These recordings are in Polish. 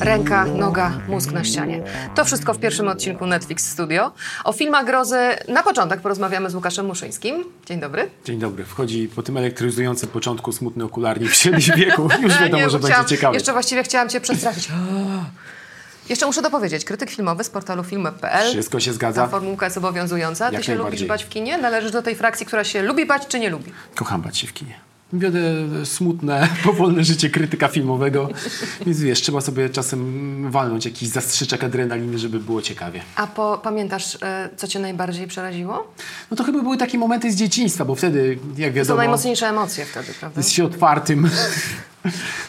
Ręka, noga, mózg na ścianie. To wszystko w pierwszym odcinku Netflix Studio. O filmach grozy na początek porozmawiamy z Łukaszem Muszyńskim. Dzień dobry. Dzień dobry. Wchodzi po tym elektryzującym początku smutny okularnik w wieku. Już wiadomo, Nie, że chciałam- będzie ciekawe. Jeszcze właściwie chciałam cię przestraszyć. Jeszcze muszę dopowiedzieć, krytyk filmowy z portalu film.pl. Wszystko się Ta zgadza. formułka jest obowiązująca. Ty Jak się lubisz bać w kinie? Należysz do tej frakcji, która się lubi bać czy nie lubi? Kocham bać się w kinie. Wiodę smutne, powolne życie krytyka filmowego, więc wiesz, trzeba sobie czasem walnąć jakiś zastrzyczek adrenaliny, żeby było ciekawie. A po, pamiętasz, e, co cię najbardziej przeraziło? No to chyba były takie momenty z dzieciństwa, bo wtedy, jak To są wiadomo, najmocniejsze emocje wtedy, prawda? jest się otwartym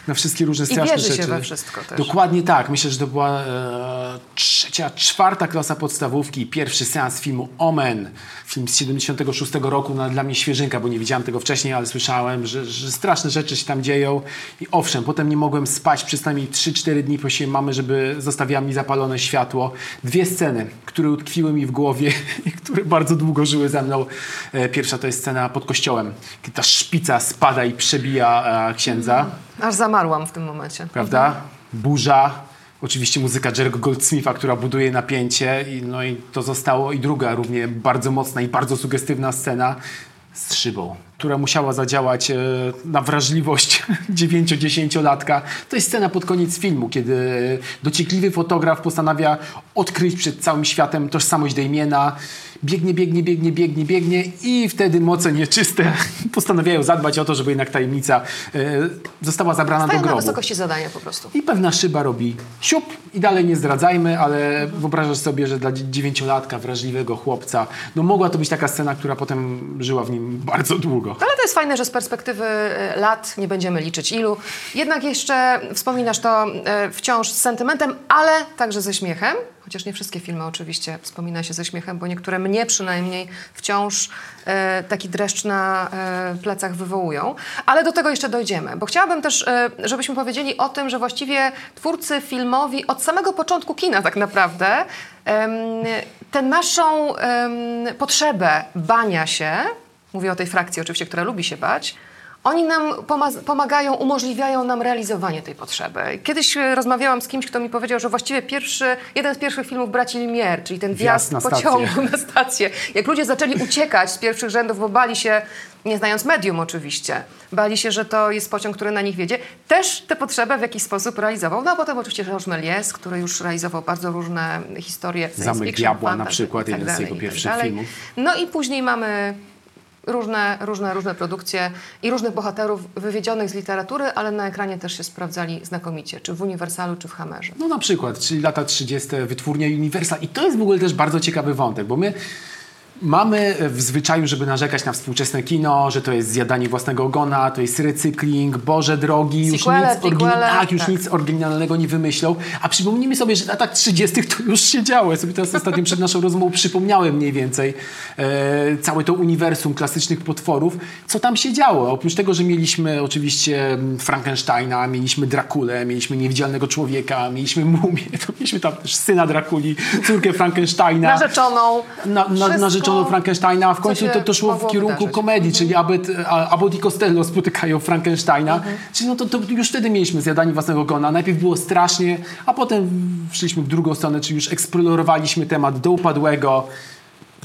na wszystkie różne I straszne wierzy się rzeczy. we wszystko też. Dokładnie tak. Myślę, że to była e, trzecia, czwarta klasa podstawówki, pierwszy seans filmu Omen, film z 76 roku, no, dla mnie świeżynka, bo nie widziałem tego wcześniej, ale słyszałem, że, że straszne rzeczy się tam dzieją i owszem, potem nie mogłem spać przez najmniej 3-4 dni, prosiłem mamy, żeby zostawiła mi zapalone światło. Dwie sceny, które utkwiły mi w głowie i które bardzo długo żyły ze mną. E, pierwsza to jest scena pod kościołem, kiedy ta szpica spada i przebija e, księdza Aż zamarłam w tym momencie. prawda? Burza, oczywiście muzyka Jerego Goldsmitha, która buduje napięcie, i, no i to zostało. I druga, równie bardzo mocna i bardzo sugestywna scena z szybą, która musiała zadziałać e, na wrażliwość 9-10-latka. To jest scena pod koniec filmu, kiedy dociekliwy fotograf postanawia odkryć przed całym światem tożsamość Damiena. Biegnie, biegnie, biegnie, biegnie, biegnie i wtedy moce nieczyste postanawiają zadbać o to, żeby jednak tajemnica e, została zabrana Stają do na grobu. wysokości zadania po prostu. I pewna szyba robi siup i dalej nie zdradzajmy, ale wyobrażasz sobie, że dla dzie- dziewięciolatka, wrażliwego chłopca, no mogła to być taka scena, która potem żyła w nim bardzo długo. Ale to jest fajne, że z perspektywy e, lat nie będziemy liczyć ilu. Jednak jeszcze wspominasz to e, wciąż z sentymentem, ale także ze śmiechem. Chociaż nie wszystkie filmy oczywiście wspomina się ze śmiechem, bo niektóre mnie przynajmniej wciąż e, taki dreszcz na e, plecach wywołują. Ale do tego jeszcze dojdziemy, bo chciałabym też, e, żebyśmy powiedzieli o tym, że właściwie twórcy filmowi od samego początku kina tak naprawdę tę naszą potrzebę bania się, mówię o tej frakcji oczywiście, która lubi się bać, oni nam poma- pomagają, umożliwiają nam realizowanie tej potrzeby. Kiedyś e, rozmawiałam z kimś, kto mi powiedział, że właściwie pierwszy, jeden z pierwszych filmów braci Lumière, czyli ten wjazd Wjazd na stację. pociągu na stację. Jak ludzie zaczęli uciekać z pierwszych rzędów, bo bali się, nie znając medium oczywiście, bali się, że to jest pociąg, który na nich wiedzie, też tę potrzebę w jakiś sposób realizował. No a potem oczywiście Georges Méliès, który już realizował bardzo różne historie Zamek Diabła na przykład, tak jeden z jego tak pierwszych filmów. No i później mamy różne, różne, różne produkcje i różnych bohaterów wywiedzionych z literatury, ale na ekranie też się sprawdzali znakomicie, czy w Uniwersalu, czy w Hammerze. No na przykład, czyli lata 30. wytwórnia Universal i to jest w ogóle też bardzo ciekawy wątek, bo my Mamy w zwyczaju, żeby narzekać na współczesne kino, że to jest zjadanie własnego ogona, to jest recykling, Boże drogi, już, nic, tak, już tak. nic oryginalnego nie wymyślą. A przypomnijmy sobie, że w latach 30. to już się działo. Ja sobie teraz ostatnio przed naszą rozmową przypomniałem mniej więcej e, całe to uniwersum klasycznych potworów, co tam się działo. Oprócz tego, że mieliśmy oczywiście mm, Frankensteina, mieliśmy Drakulę, mieliśmy Niewidzialnego Człowieka, mieliśmy Mumię, to mieliśmy tam też syna Drakuli, córkę Frankensteina Narzeczoną. na, na, wszystko, narzeczoną Frankensteina, a w końcu to, to szło w kierunku wydarzyć. komedii, czyli Abbott, a- Abbott i Costello spotykają Frankensteina. Czyli no to, to już wtedy mieliśmy zjadanie własnego gona. Najpierw było strasznie, a potem szliśmy w drugą stronę, czyli już eksplorowaliśmy temat do upadłego.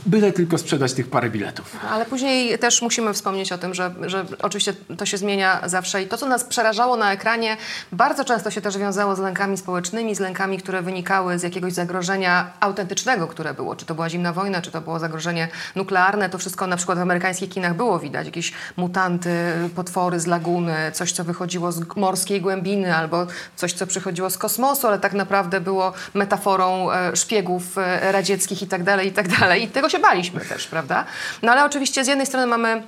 Byle tylko sprzedać tych parę biletów. Ale później też musimy wspomnieć o tym, że, że oczywiście to się zmienia zawsze i to, co nas przerażało na ekranie, bardzo często się też wiązało z lękami społecznymi, z lękami, które wynikały z jakiegoś zagrożenia autentycznego, które było. Czy to była zimna wojna, czy to było zagrożenie nuklearne. To wszystko na przykład w amerykańskich kinach było widać. Jakieś mutanty, potwory z laguny, coś, co wychodziło z morskiej głębiny, albo coś, co przychodziło z kosmosu, ale tak naprawdę było metaforą e, szpiegów e, radzieckich i tak dalej, i tak tego się baliśmy też, prawda? No ale oczywiście z jednej strony mamy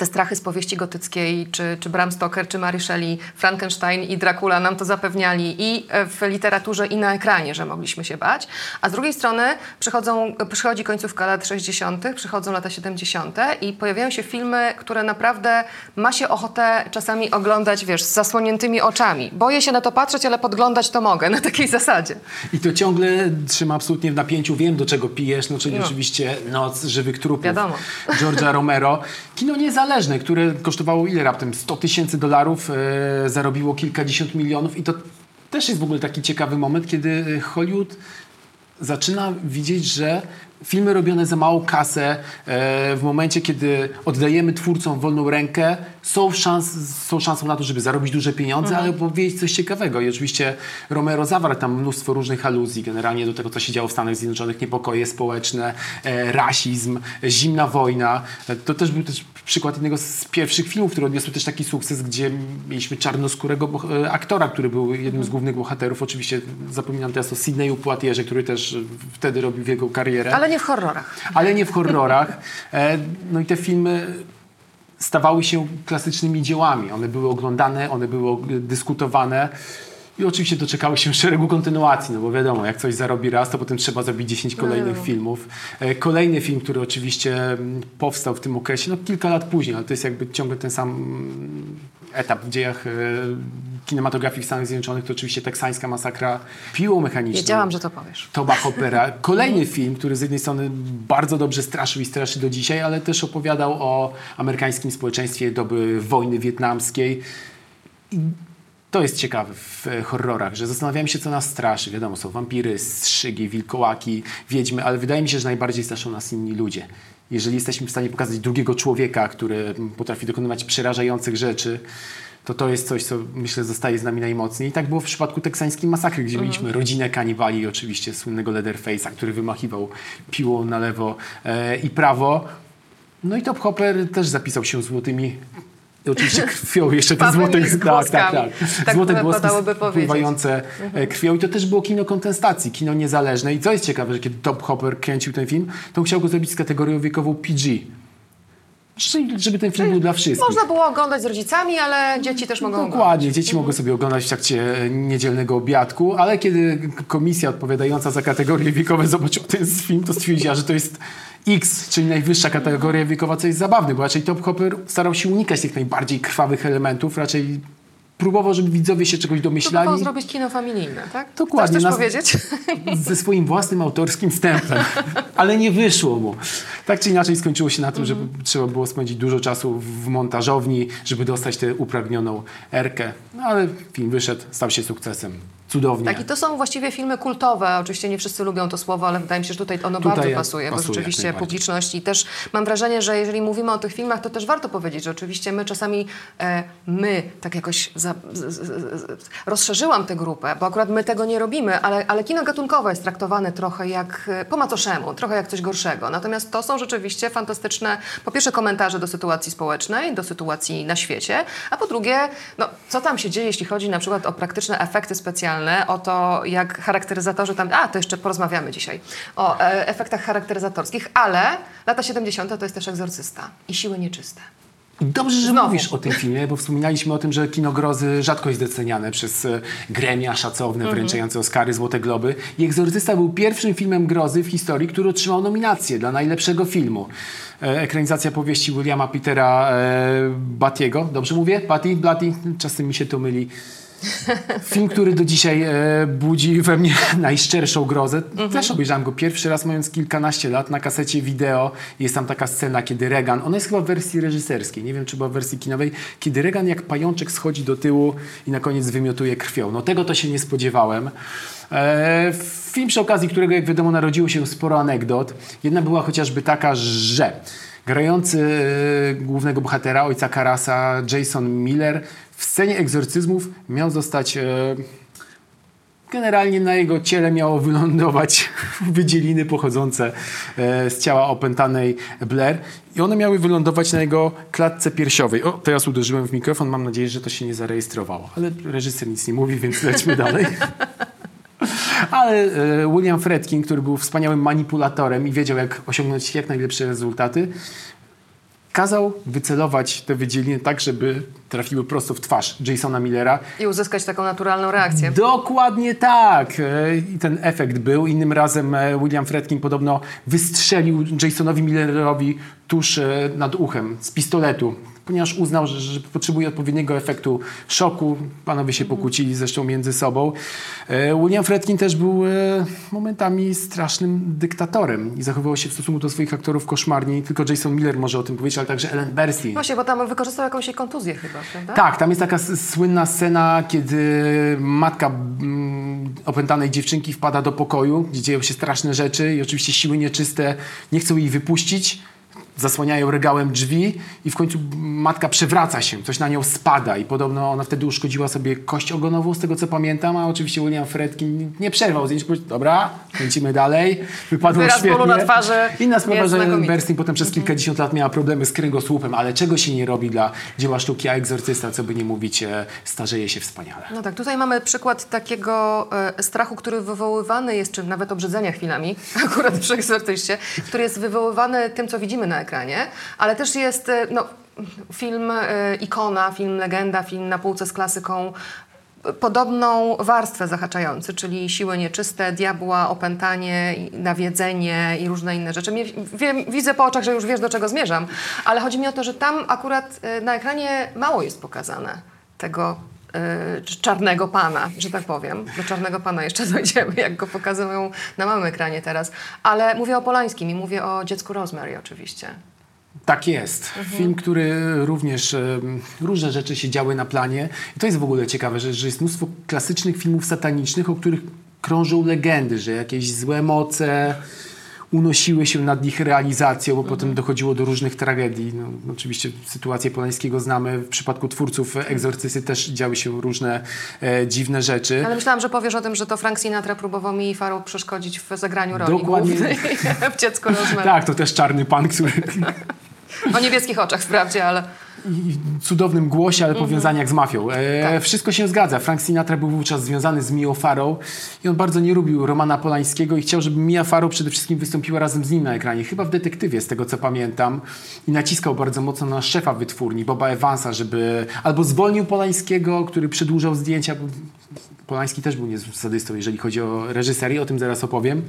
te strachy z powieści gotyckiej, czy, czy Bram Stoker, czy Mary Shelley, Frankenstein i Dracula nam to zapewniali i w literaturze, i na ekranie, że mogliśmy się bać. A z drugiej strony przychodzą, przychodzi końcówka lat 60., przychodzą lata 70. i pojawiają się filmy, które naprawdę ma się ochotę czasami oglądać, wiesz, z zasłoniętymi oczami. Boję się na to patrzeć, ale podglądać to mogę, na takiej zasadzie. I to ciągle trzyma absolutnie w napięciu. Wiem, do czego pijesz, no czyli no. oczywiście Noc żywych trupów. Wiadomo. George'a Romero. Kino niezależne, które kosztowało ile raptem? 100 tysięcy dolarów, e, zarobiło kilkadziesiąt milionów i to też jest w ogóle taki ciekawy moment, kiedy Hollywood zaczyna widzieć, że filmy robione za małą kasę, e, w momencie, kiedy oddajemy twórcom wolną rękę, są, szans, są szansą na to, żeby zarobić duże pieniądze, mhm. ale powiedzieć coś ciekawego. I oczywiście Romero zawarł tam mnóstwo różnych aluzji generalnie do tego, co się działo w Stanach Zjednoczonych, niepokoje społeczne, e, rasizm, zimna wojna. E, to też był też przykład jednego z pierwszych filmów, które odniosły też taki sukces, gdzie mieliśmy czarnoskórego aktora, który był jednym z głównych bohaterów. Oczywiście zapominam teraz o Sydneyu Poitierze, który też wtedy robił jego karierę. Ale nie w horrorach. Ale nie w horrorach. E, no i te filmy stawały się klasycznymi dziełami. One były oglądane, one były dyskutowane. I oczywiście doczekały się szeregu kontynuacji, no bo wiadomo, jak coś zarobi raz, to potem trzeba zrobić 10 kolejnych no. filmów. E, kolejny film, który oczywiście mm, powstał w tym okresie, no kilka lat później, ale to jest jakby ciągle ten sam mm, etap w dziejach e, kinematografii w Stanach Zjednoczonych, to oczywiście teksańska masakra piłą mechaniczną. Wiedziałam, że to powiesz. Toba Hoppera. Kolejny film, który z jednej strony bardzo dobrze straszył i straszy do dzisiaj, ale też opowiadał o amerykańskim społeczeństwie doby wojny wietnamskiej. I to jest ciekawe w horrorach, że zastanawiamy się, co nas straszy. Wiadomo, są wampiry, strzygi, wilkołaki, wiedźmy, ale wydaje mi się, że najbardziej straszą nas inni ludzie. Jeżeli jesteśmy w stanie pokazać drugiego człowieka, który potrafi dokonywać przerażających rzeczy, to to jest coś, co myślę zostaje z nami najmocniej. I tak było w przypadku teksańskiej masakry, gdzie mhm. mieliśmy rodzinę kanibali, oczywiście słynnego Leatherface'a, który wymachiwał piłą na lewo e, i prawo. No i Top Hopper też zapisał się złotymi oczywiście krwią jeszcze te złote, tak, tak, tak. tak złote głoski pływające e, mhm. krwią i to też było kino kontestacji, kino niezależne i co jest ciekawe, że kiedy Top Hopper kręcił ten film, to chciał go zrobić z kategorią wiekową PG. Czyli żeby ten film był dla wszystkich. Można było oglądać z rodzicami, ale dzieci też mogą Dokładnie, oglądać. dzieci mogą sobie oglądać w trakcie niedzielnego obiadku, ale kiedy komisja odpowiadająca za kategorie wiekowe zobaczyła ten film, to stwierdziła, że to jest X, czyli najwyższa kategoria wiekowa, co jest zabawne, bo raczej Top Hopper starał się unikać tych najbardziej krwawych elementów, raczej próbował, żeby widzowie się czegoś domyślali. Próbował zrobić kino familijne, tak? Dokładnie. Chcesz powiedzieć? Ze swoim własnym autorskim wstępem. Ale nie wyszło mu. Tak czy inaczej skończyło się na tym, że mm -hmm. trzeba było spędzić dużo czasu w montażowni, żeby dostać tę upragnioną erkę. No ale film wyszedł, stał się sukcesem cudownie. Tak, i to są właściwie filmy kultowe. Oczywiście nie wszyscy lubią to słowo, ale wydaje mi się, że tutaj ono tutaj bardzo pasuje, pasuje, bo rzeczywiście publiczność i też mam wrażenie, że jeżeli mówimy o tych filmach, to też warto powiedzieć, że oczywiście my czasami, e, my tak jakoś za, z, z, rozszerzyłam tę grupę, bo akurat my tego nie robimy, ale, ale kino gatunkowe jest traktowane trochę jak e, po macoszemu, trochę jak coś gorszego. Natomiast to są rzeczywiście fantastyczne, po pierwsze komentarze do sytuacji społecznej, do sytuacji na świecie, a po drugie, no, co tam się dzieje, jeśli chodzi na przykład o praktyczne efekty specjalne, o to, jak charakteryzatorzy tam. A, to jeszcze porozmawiamy dzisiaj o e, efektach charakteryzatorskich, ale lata 70. to jest też egzorcysta i siły nieczyste. Dobrze, że Znowu. mówisz o tym filmie, bo wspominaliśmy o tym, że kino grozy rzadko jest doceniane przez e, gremia szacowne, mhm. wręczające Oscary, Złote Globy. I Egzorcysta był pierwszym filmem grozy w historii, który otrzymał nominację dla najlepszego filmu. E, ekranizacja powieści Williama Petera e, Batiego. Dobrze mówię? Bati? Blatty? Czasem mi się to myli. Film, który do dzisiaj e, budzi we mnie najszczerszą grozę. Mhm. Też obejrzałem go pierwszy raz mając kilkanaście lat na kasecie wideo. Jest tam taka scena, kiedy Regan, ona jest chyba w wersji reżyserskiej, nie wiem czy była w wersji kinowej, kiedy Regan jak pajączek schodzi do tyłu i na koniec wymiotuje krwią. No tego to się nie spodziewałem. E, film przy okazji którego jak wiadomo narodziło się sporo anegdot. Jedna była chociażby taka, że grający e, głównego bohatera, ojca Karasa, Jason Miller w scenie egzorcyzmów miał zostać. E, generalnie na jego ciele miało wylądować wydzieliny pochodzące e, z ciała opętanej Blair i one miały wylądować na jego klatce piersiowej. O, teraz uderzyłem w mikrofon, mam nadzieję, że to się nie zarejestrowało. Ale reżyser nic nie mówi, więc lećmy dalej. Ale e, William Fredkin, który był wspaniałym manipulatorem i wiedział, jak osiągnąć jak najlepsze rezultaty, kazał wycelować te wydzieliny tak, żeby trafiły prosto w twarz Jasona Millera. I uzyskać taką naturalną reakcję. Dokładnie tak. E, I ten efekt był. Innym razem e, William Fredkin podobno wystrzelił Jasonowi Millerowi tuż e, nad uchem z pistoletu ponieważ uznał, że, że potrzebuje odpowiedniego efektu szoku. Panowie się pokłócili zresztą między sobą. E, William Fredkin też był e, momentami strasznym dyktatorem i zachowywał się w stosunku do swoich aktorów koszmarnie. Tylko Jason Miller może o tym powiedzieć, ale także Ellen Burstyn. Właśnie, bo tam wykorzystał jakąś kontuzję chyba, prawda? Tak, tam jest taka słynna scena, kiedy matka opętanej dziewczynki wpada do pokoju, gdzie dzieją się straszne rzeczy i oczywiście siły nieczyste nie chcą jej wypuścić zasłaniają regałem drzwi i w końcu matka przewraca się, coś na nią spada i podobno ona wtedy uszkodziła sobie kość ogonową, z tego co pamiętam, a oczywiście William Fredkin nie przerwał zdjęć, dobra, kręcimy dalej, wypadło Wyraz świetnie. na twarzy Inna sprawa, że. Bernstein potem przez kilkadziesiąt lat miała problemy z kręgosłupem, ale czego się nie robi dla dzieła sztuki, a egzorcysta, co by nie mówić, e, starzeje się wspaniale. No tak, tutaj mamy przykład takiego e, strachu, który wywoływany jest, czy nawet obrzydzenia chwilami, akurat przy egzorcyście, który jest wywoływany tym, co widzimy na ekranie, ale też jest e, no, film e, ikona, film legenda, film na półce z klasyką, e, podobną warstwę zahaczający, czyli siły nieczyste, diabła, opętanie, nawiedzenie i różne inne rzeczy. Wiem, widzę po oczach, że już wiesz, do czego zmierzam, ale chodzi mi o to, że tam akurat na ekranie mało jest pokazane tego czarnego pana, że tak powiem. Do czarnego pana jeszcze dojdziemy, jak go pokazują na małym ekranie teraz. Ale mówię o Polańskim i mówię o dziecku Rosemary oczywiście. Tak jest. Film, który również em, różne rzeczy się działy na planie. I to jest w ogóle ciekawe, że, że jest mnóstwo klasycznych filmów satanicznych, o których krążą legendy, że jakieś złe moce unosiły się nad ich realizacją, bo potem dochodziło do różnych tragedii. No, oczywiście sytuację Polańskiego znamy. W przypadku twórców Egzorcysty też działy się różne e, dziwne rzeczy. Ale myślałam, że powiesz o tym, że to Frank Sinatra próbował mi Farrow przeszkodzić w zagraniu roli Dokładnie. głównej w dziecku Rosemary. Tak, to też czarny pan, który O niebieskich oczach wprawdzie, ale... cudownym głosie, ale powiązaniach z mafią. E, Tak. Wszystko się zgadza. Frank Sinatra był wówczas związany z Mio Farrow i on bardzo nie lubił Romana Polańskiego i chciał, żeby Mia Farrow przede wszystkim wystąpiła razem z nim na ekranie. Chyba w Detektywie, z tego co pamiętam. I naciskał bardzo mocno na szefa wytwórni, Boba Evansa, żeby albo zwolnił Polańskiego, który przedłużał zdjęcia. Polański też był niezłym sadystą, jeżeli chodzi o reżyserię, o tym zaraz opowiem.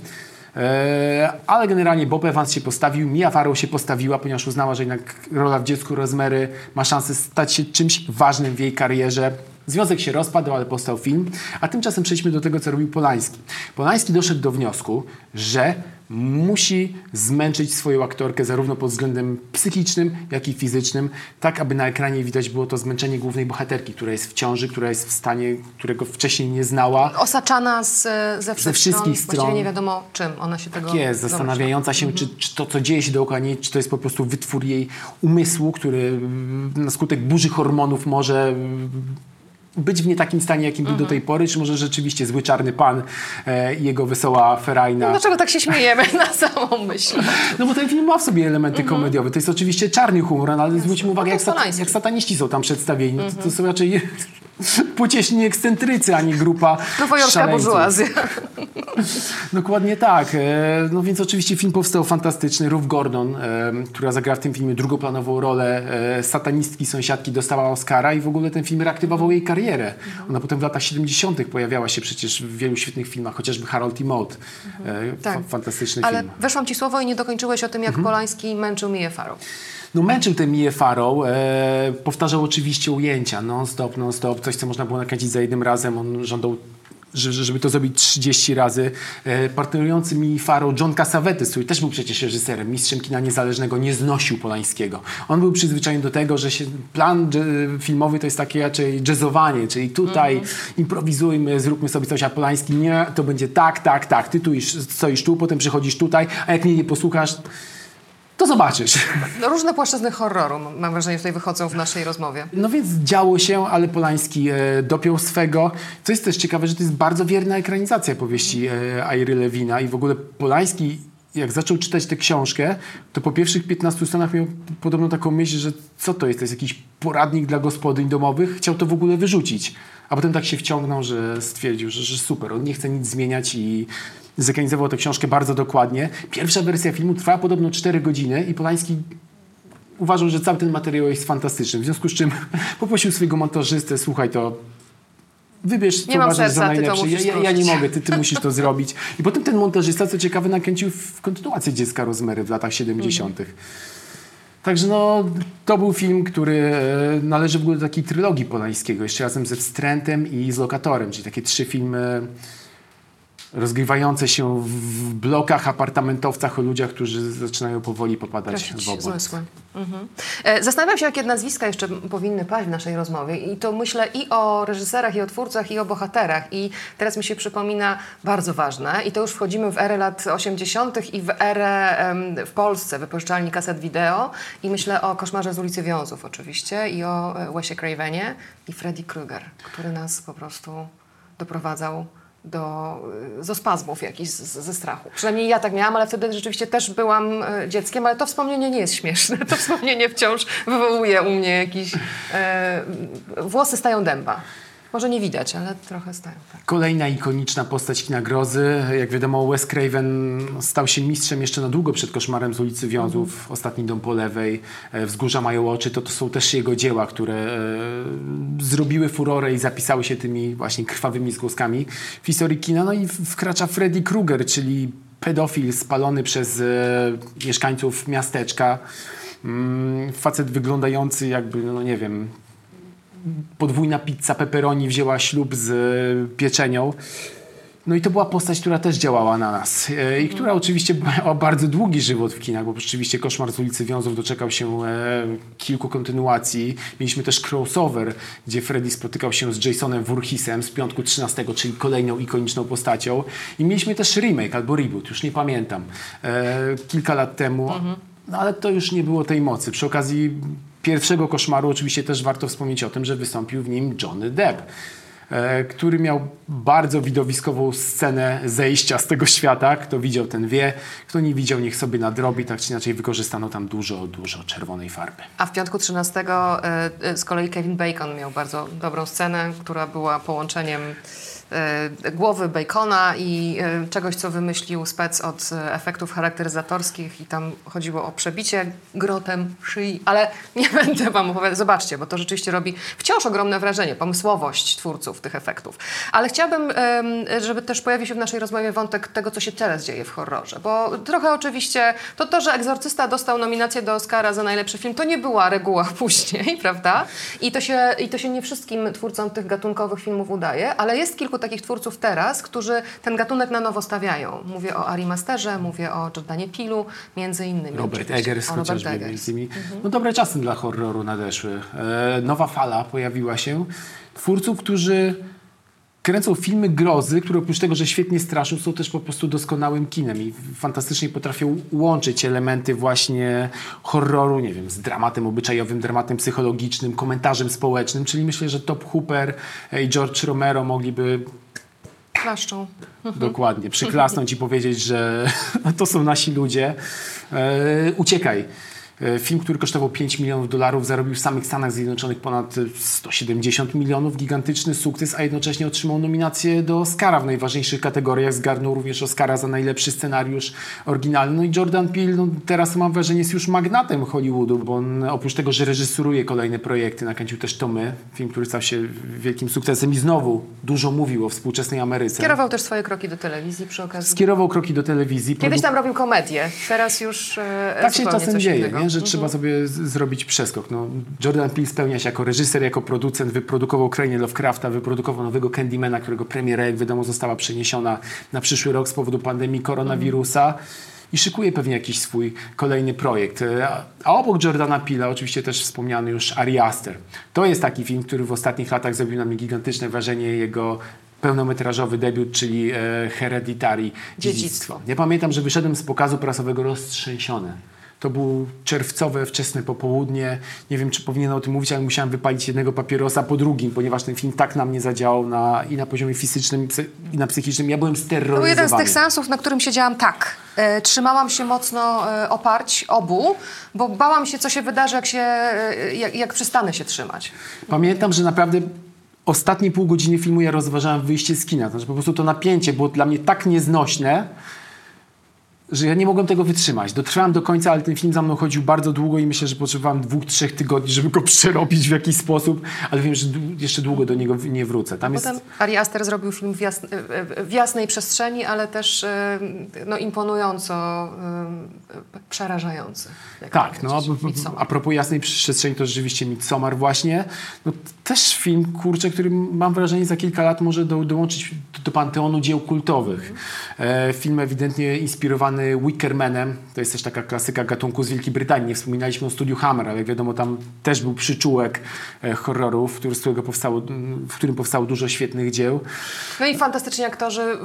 E, ale generalnie Bob Evans się postawił, Mia Farrow się postawiła, ponieważ uznała, że jednak rola w dziecku Rosemary ma szansę stać się czymś ważnym w jej karierze. Związek się rozpadł, ale powstał film. A tymczasem przejdźmy do tego, co robił Polański. Polański doszedł do wniosku, że musi zmęczyć swoją aktorkę zarówno pod względem psychicznym, jak i fizycznym, tak aby na ekranie widać było to zmęczenie głównej bohaterki, która jest w ciąży, która jest w stanie, którego wcześniej nie znała. Osaczana z, ze, Ze wszystkich Właściwie stron. nie wiadomo czym ona się tego Tak jest, zastanawiająca się, czy, czy to, co dzieje się dookoła niej, czy to jest po prostu wytwór jej umysłu, który na skutek burzy hormonów może być w nie takim stanie, jakim był do tej pory, czy może rzeczywiście zły czarny pan e, i jego wesoła ferajna. Dlaczego tak się śmiejemy na samą myśl? No bo ten film ma w sobie elementy komediowe. To jest oczywiście czarny humor, no, ale zwróćmy uwagę, to jak, sat- jak sataniści są tam przedstawieni. No To, to są raczej pocieszni ekscentrycy, a nie grupa Nowojorska burżuazja. Dokładnie tak. E, No więc oczywiście film powstał fantastyczny. Ruth Gordon, e, która zagrała w tym filmie drugoplanową rolę e, satanistki sąsiadki, dostała Oscara i w ogóle ten film reaktywował jej karierę. Ona potem w latach 70. pojawiała się przecież w wielu świetnych filmach, chociażby Harold i Maude. E, Tak. fa- Fantastyczny Ale film. weszłam ci słowo i nie dokończyłeś o tym, jak Polański męczył Mię Farrow. No męczył tę Mię Farrow, e, powtarzał oczywiście ujęcia non-stop, non-stop, coś co można było nakręcić za jednym razem, on żądał że- że- żeby to zrobić 30 razy. E, partnerujący mi Farrow John Cassavetes, który też był przecież reżyserem, mistrzem kina niezależnego, nie znosił Polańskiego. On był przyzwyczajony do tego, że się, plan dż- filmowy to jest takie raczej jazzowanie, czyli tutaj improwizujmy, zróbmy sobie coś, a Polański nie, to będzie tak, tak, tak, ty tu iż- stoisz tu, potem przychodzisz tutaj, a jak mnie nie posłuchasz, to zobaczysz. No, różne płaszczyzny horroru, mam wrażenie, tutaj wychodzą w naszej rozmowie. No więc działo się, ale Polański e, dopiął swego. Co jest też ciekawe, że to jest bardzo wierna ekranizacja powieści e, Airy Lewina i w ogóle Polański jak zaczął czytać tę książkę, to po pierwszych 15 stronach miał podobno taką myśl, że co to jest? To jest jakiś poradnik dla gospodyń domowych? Chciał to w ogóle wyrzucić. A potem tak się wciągnął, że stwierdził, że, że super, on nie chce nic zmieniać i zekranizował tę książkę bardzo dokładnie. Pierwsza wersja filmu trwała podobno 4 godziny i Polański uważał, że cały ten materiał jest fantastyczny. W związku z czym poprosił swojego montażystę, słuchaj to, wybierz, co uważasz serca, za najlepsze. Ja, ja, ja nie mogę, ty, ty musisz to zrobić. I potem ten montażysta, co ciekawe, nakręcił w kontynuację Dziecka Rozmery w latach 70. Także no, to był film, który e, należy w ogóle do takiej trylogii Polańskiego, jeszcze razem ze Wstrętem i z Lokatorem, czyli takie trzy filmy rozgrywające się w blokach, apartamentowcach o ludziach, którzy zaczynają powoli popadać Tracić w zmysły. Mhm. E, Zastanawiam się, jakie nazwiska jeszcze powinny paść w naszej rozmowie. I to myślę i o reżyserach, i o twórcach, i o bohaterach. I teraz mi się przypomina bardzo ważne. I to już wchodzimy w erę lat 80. i w erę w Polsce wypożyczalni kaset wideo. I myślę o Koszmarze z ulicy Wiązów oczywiście i o e, Wesie Cravenie i Freddy Krueger, który nas po prostu doprowadzał do y, zospazmów jakichś ze strachu. Przynajmniej ja tak miałam, ale wtedy rzeczywiście też byłam e, dzieckiem, ale to wspomnienie nie jest śmieszne. To wspomnienie wciąż wywołuje u mnie jakiś... E, włosy stają dęba. Może nie widać, ale trochę stają. Tak. Kolejna ikoniczna postać kina grozy. Jak wiadomo, Wes Craven stał się mistrzem jeszcze na długo przed Koszmarem z ulicy Wiązów, Ostatni dom po lewej, e, Wzgórza mają oczy. To, to są też jego dzieła, które e, zrobiły furorę i zapisały się tymi właśnie krwawymi zgłoskami w historii kina. No i wkracza Freddy Krueger, czyli pedofil spalony przez e, mieszkańców miasteczka. Mm, facet wyglądający jakby, no nie wiem, podwójna pizza pepperoni wzięła ślub z e, pieczenią. No i to była postać, która też działała na nas e, i która oczywiście miała bardzo długi żywot w kinach, bo rzeczywiście Koszmar z ulicy Wiązów doczekał się e, kilku kontynuacji. Mieliśmy też crossover, gdzie Freddy spotykał się z Jasonem Voorheesem z piątku 13, czyli kolejną ikoniczną postacią. I mieliśmy też remake albo reboot, już nie pamiętam, e, kilka lat temu. No ale to już nie było tej mocy. Przy okazji pierwszego koszmaru oczywiście też warto wspomnieć o tym, że wystąpił w nim Johnny Depp, e, który miał bardzo widowiskową scenę zejścia z tego świata. Kto widział, ten wie. Kto nie widział, niech sobie nadrobi. Tak czy inaczej wykorzystano tam dużo, dużo czerwonej farby. A w piątku 13 e, e, z kolei Kevin Bacon miał bardzo dobrą scenę, która była połączeniem głowy Bacona i e, czegoś, co wymyślił spec od e, efektów charakteryzatorskich i tam chodziło o przebicie grotem szyi, ale nie będę wam opowiadać, zobaczcie, bo to rzeczywiście robi wciąż ogromne wrażenie, pomysłowość twórców tych efektów. Ale chciałabym, żeby też pojawił się w naszej rozmowie wątek tego, co się teraz dzieje w horrorze, bo trochę oczywiście to to, że Egzorcysta dostał nominację do Oscara za najlepszy film, to nie była reguła później, prawda? I to się, i to się nie wszystkim twórcom tych gatunkowych filmów udaje, ale jest kilku takich twórców teraz, którzy ten gatunek na nowo stawiają. Mówię o Ari Masterze, mówię o Jordanie Pilu, między innymi. Robert. Eggers O Robert chociażby Eggers. między innymi. No dobre czasy dla horroru nadeszły. E, nowa fala pojawiła się. Twórców, którzy kręcą filmy grozy, które oprócz tego, że świetnie straszą, są też po prostu doskonałym kinem i fantastycznie potrafią łączyć elementy właśnie horroru, nie wiem, z dramatem obyczajowym, dramatem psychologicznym, komentarzem społecznym, czyli myślę, że Top Hooper i George Romero mogliby Klaszczą. Dokładnie. Przyklasnąć i powiedzieć, że to są nasi ludzie. E, uciekaj. E, Film, który kosztował 5 milionów dolarów, zarobił w samych Stanach Zjednoczonych ponad 170 milionów, gigantyczny sukces, a jednocześnie otrzymał nominację do Oscara w najważniejszych kategoriach. Zgarnął również Oscara za najlepszy scenariusz oryginalny. No i Jordan Peele no, teraz mam wrażenie jest już magnatem Hollywoodu, bo on oprócz tego, że reżyseruje kolejne projekty, nakręcił też To My, film, który stał się wielkim sukcesem i znowu dużo mówił o współczesnej Ameryce. Kierował też swoje kroki do telewizji przy okazji. Skierował kroki do telewizji. Kiedyś tam robił komedię, teraz już e, tak się czasem dzieje, że trzeba sobie zrobić przeskok. No, Jordan Peele spełnia się jako reżyser, jako producent, wyprodukował Krainie Lovecrafta, wyprodukował nowego Candymana, którego premiera, jak wiadomo, została przeniesiona na przyszły rok z powodu pandemii koronawirusa. I szykuje pewnie jakiś swój kolejny projekt. E, A, obok Jordana Peela oczywiście też wspomniany już Ari Aster. To jest taki film, który w ostatnich latach zrobił na mnie gigantyczne wrażenie. Jego pełnometrażowy debiut, czyli e, Hereditary Dziedzictwo. ja pamiętam, że wyszedłem z pokazu prasowego roztrzęsiony. To był czerwcowe, wczesne popołudnie. Nie wiem, czy powinienem o tym mówić, ale musiałem wypalić jednego papierosa po drugim, ponieważ ten film tak na mnie zadziałał na, i na poziomie fizycznym, i na psychicznym. Ja byłem To był steroryzowany. jeden z tych seansów, na którym siedziałam tak. E, trzymałam się mocno e, oparć obu, bo bałam się, co się wydarzy, jak, się, e, jak, jak przestanę się trzymać. Pamiętam, że naprawdę ostatnie pół godziny filmu ja rozważałem wyjście z kina. Znaczy po prostu to napięcie było dla mnie tak nieznośne, że ja nie mogłem tego wytrzymać. Dotrwałem do końca, ale ten film za mną chodził bardzo długo i myślę, że potrzebowałem dwóch, trzech tygodni, żeby go przerobić w jakiś sposób, ale wiem, że jeszcze długo do niego nie wrócę. Tam jest... Potem Ari Aster zrobił film w, w jasnej przestrzeni, ale też no, imponująco przerażający. Tak, no a, propos jasnej przestrzeni, to rzeczywiście Midsommar właśnie. No, też film, kurczę, który mam wrażenie za kilka lat może do, dołączyć do, do panteonu dzieł kultowych. E, film ewidentnie inspirowany Wickermanem, to jest też taka klasyka gatunku z Wielkiej Brytanii. Nie wspominaliśmy o studiu Hammer, ale jak wiadomo tam też był przyczółek e, horrorów, który, z którego powstało, m, w którym powstało dużo świetnych dzieł. No i fantastyczni aktorzy,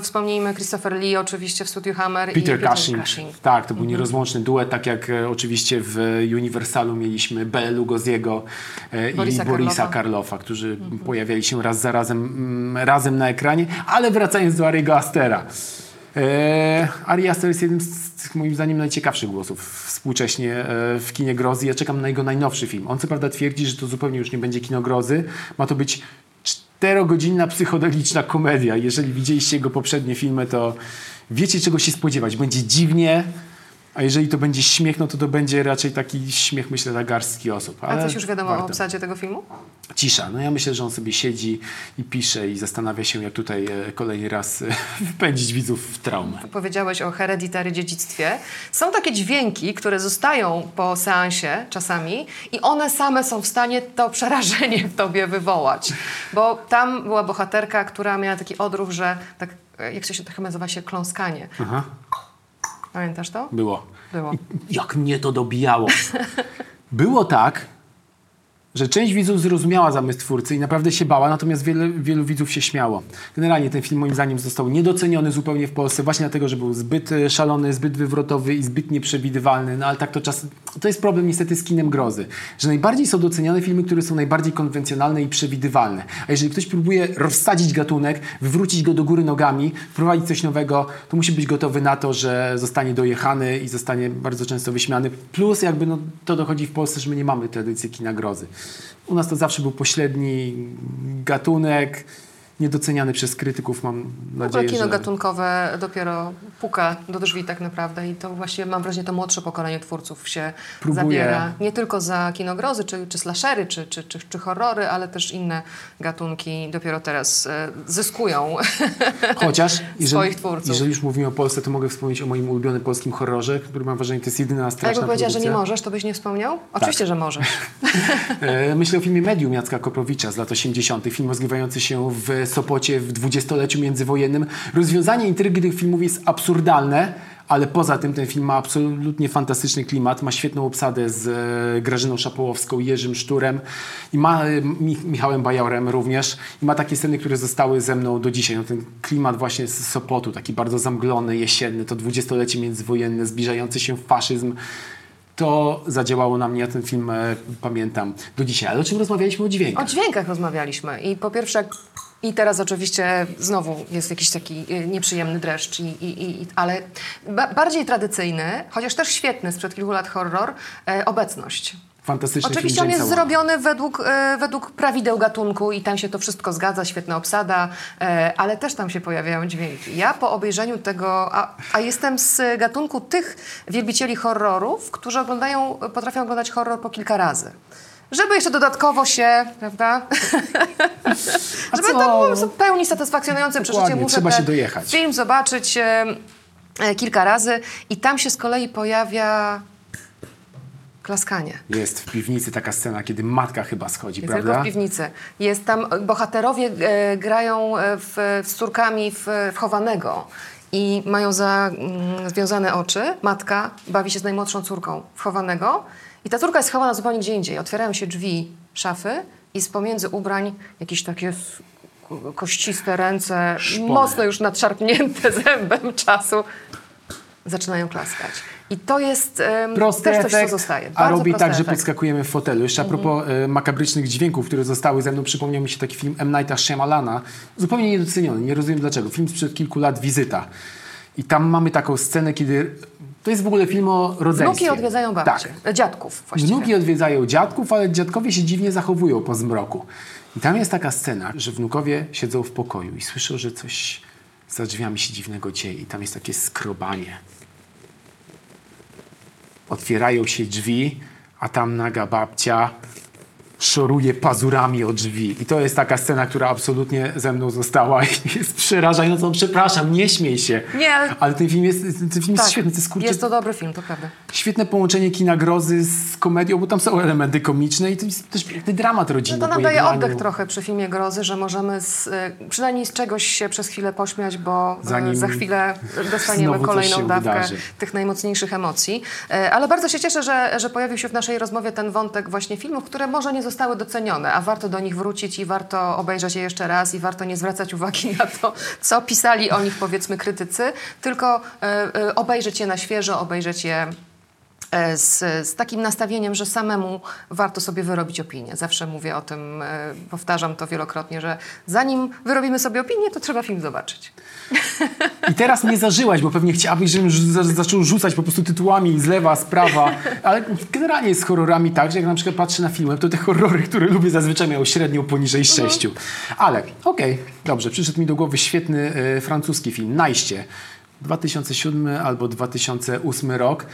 wspomnijmy Christopher Lee oczywiście w studiu Hammer Peter i Peter Cushing. Cushing. Tak, to był nierozłączny duet, tak jak e, oczywiście w Universalu mieliśmy Bela Lugosiego e, Borisa i Borisa Karlofa. Karlofa, którzy pojawiali się raz za razem, mm, razem na ekranie, ale wracając do Ariego Astera. E, Ari Aster jest jednym z moim zdaniem najciekawszych głosów współcześnie e, w kinie grozy. Ja czekam na jego najnowszy film. On co prawda twierdzi, że to zupełnie już nie będzie kino grozy. Ma to być czterogodzinna psychodeliczna komedia. Jeżeli widzieliście jego poprzednie filmy, to wiecie czego się spodziewać. Będzie dziwnie, a jeżeli to będzie śmiech, no to to będzie raczej taki śmiech, myślę, dla garstki osób. A coś już wiadomo warto. o obsadzie tego filmu? Cisza. No ja myślę, że on sobie siedzi i pisze i zastanawia się, jak tutaj e, kolejny raz e, wypędzić widzów w traumę. Powiedziałeś o hereditary dziedzictwie. Są takie dźwięki, które zostają po seansie czasami i one same są w stanie to przerażenie w tobie wywołać. Bo tam była bohaterka, która miała taki odruch, że tak, e, jak się to chyba nazywa się kląskanie. Aha, Pamiętasz to? było. Było. I jak mnie to dobijało. Było tak, że część widzów zrozumiała zamysł twórcy i naprawdę się bała, natomiast wiele, wielu widzów się śmiało. Generalnie ten film moim zdaniem został niedoceniony zupełnie w Polsce właśnie dlatego, że był zbyt e, szalony, zbyt wywrotowy i zbyt nieprzewidywalny, no ale tak to czas... To jest problem niestety z kinem grozy, że najbardziej są doceniane filmy, które są najbardziej konwencjonalne i przewidywalne. A jeżeli ktoś próbuje rozsadzić gatunek, wywrócić go do góry nogami, wprowadzić coś nowego, to musi być gotowy na to, że zostanie dojechany i zostanie bardzo często wyśmiany. Plus jakby no, to dochodzi w Polsce, że my nie mamy tradycji kina grozy. U nas to zawsze był pośredni gatunek, niedoceniany przez krytyków, mam nadzieję, kino że... gatunkowe dopiero puka do drzwi tak naprawdę i to właśnie mam wrażenie to młodsze pokolenie twórców się Próbuje. zabiera. Nie tylko za kino grozy, czy, czy slashery, czy, czy, czy, czy horrory, ale też inne gatunki dopiero teraz e, zyskują. Chociaż, jeżeli, Swoich twórców. jeżeli już mówimy o Polsce, to mogę wspomnieć o moim ulubionym polskim horrorze, który mam wrażenie, to jest jedyna A jakby straszna powiedziała, że nie możesz, to byś nie wspomniał? Oczywiście, że możesz. E, Myślę o filmie Medium Jacka Koprowicza z lat 80. Film rozgrywający się w Sopocie w dwudziestoleciu międzywojennym. Rozwiązanie intrygi tych filmów jest absurdalne, ale poza tym ten film ma absolutnie fantastyczny klimat, ma świetną obsadę z e, Grażyną Szapołowską, Jerzym Szturem i ma e, Mi Michałem Bajorem również i ma takie sceny, które zostały ze mną do dzisiaj. No, ten klimat właśnie z Sopotu, taki bardzo zamglony, jesienny, to dwudziestolecie międzywojenne, zbliżający się faszyzm. To zadziałało na mnie, ja ten film e, pamiętam do dzisiaj. Ale o czym rozmawialiśmy? O dźwiękach. O dźwiękach rozmawialiśmy i po pierwsze i teraz oczywiście znowu jest jakiś taki y, nieprzyjemny dreszcz, i, i, i, ale ba bardziej tradycyjny, chociaż też świetny sprzed kilku lat horror, e, obecność. Fantastyczny Oczywiście on jest zrobiony według, e, według prawideł gatunku i tam się to wszystko zgadza, świetna obsada, e, ale też tam się pojawiają dźwięki. Ja po obejrzeniu tego, a, a jestem z gatunku tych wielbicieli horrorów, którzy oglądają, potrafią oglądać horror po kilka razy. Żeby jeszcze dodatkowo się, prawda? Żeby to było w pełni satysfakcjonujące przeżycie. Dokładnie, Muszę trzeba się dojechać. film zobaczyć e, e, kilka razy i tam się z kolei pojawia klaskanie. Jest w piwnicy taka scena, kiedy matka chyba schodzi, Nie prawda? tylko w piwnicy. Jest tam, bohaterowie e, grają e, w, z córkami w, w chowanego i mają za, mm, związane oczy. Matka bawi się z najmłodszą córką w chowanego i ta córka jest chowana zupełnie gdzie indziej. Otwierają się drzwi szafy i z pomiędzy ubrań jakieś takie kościste ręce, Szpony. mocno już nadszarpnięte zębem czasu, zaczynają klaskać. I to jest em, Prosty też coś, co efekt, zostaje. a Bardzo robi prosty tak, że efekt. podskakujemy w fotelu. Jeszcze a propos e, makabrycznych dźwięków, które zostały ze mną, przypomniał mi się taki film M. Nighta Shyamalana, zupełnie niedoceniony, nie rozumiem dlaczego. Film sprzed kilku lat, Wizyta. I tam mamy taką scenę, kiedy... To jest w ogóle film o rodzeństwie. Wnuki odwiedzają babcie, tak. dziadków właściwie. Wnuki odwiedzają dziadków, ale dziadkowie się dziwnie zachowują po zmroku. I tam jest taka scena, że wnukowie siedzą w pokoju i słyszą, że coś za drzwiami się dziwnego dzieje i tam jest takie skrobanie. Otwierają się drzwi, a tam naga babcia szoruje pazurami o drzwi. I to jest taka scena, która absolutnie ze mną została i jest przerażającą. Przepraszam, nie śmiej się. Nie, ale- ale ten film jest, ten film jest świetny. To jest, kurczę, Tak. Jest to dobry film, to prawda. świetne połączenie kina grozy z komedią, bo tam są elementy komiczne i to jest też piękny dramat rodzinny. No to nam daje oddech trochę przy filmie Grozy, że możemy z, y, przynajmniej z czegoś się przez chwilę pośmiać, bo y, Zanim za chwilę dostaniemy kolejną dawkę wydarzy. tych najmocniejszych emocji. Y, Ale bardzo się cieszę, że, że pojawił się w naszej rozmowie ten wątek właśnie filmów, które może nie zostały docenione, a warto do nich wrócić i warto obejrzeć je jeszcze raz i warto nie zwracać uwagi na to, co pisali o nich powiedzmy krytycy, tylko y, y, obejrzeć je na świeżo, obejrzeć je e, z, z takim nastawieniem, że samemu warto sobie wyrobić opinię. Zawsze mówię o tym, e, powtarzam to wielokrotnie, że zanim wyrobimy sobie opinię, to trzeba film zobaczyć. I teraz mnie zażyłaś, bo pewnie chciałabyś, żebym zaczął rzucać po prostu tytułami z lewa, z prawa, ale generalnie jest z horrorami tak, że jak na przykład patrzę na filmy, to te horrory, które lubię zazwyczaj mają średnią poniżej sześciu. Ale okej, dobrze, przyszedł mi do głowy świetny e, francuski film, Najście. 2007 albo 2008 rok.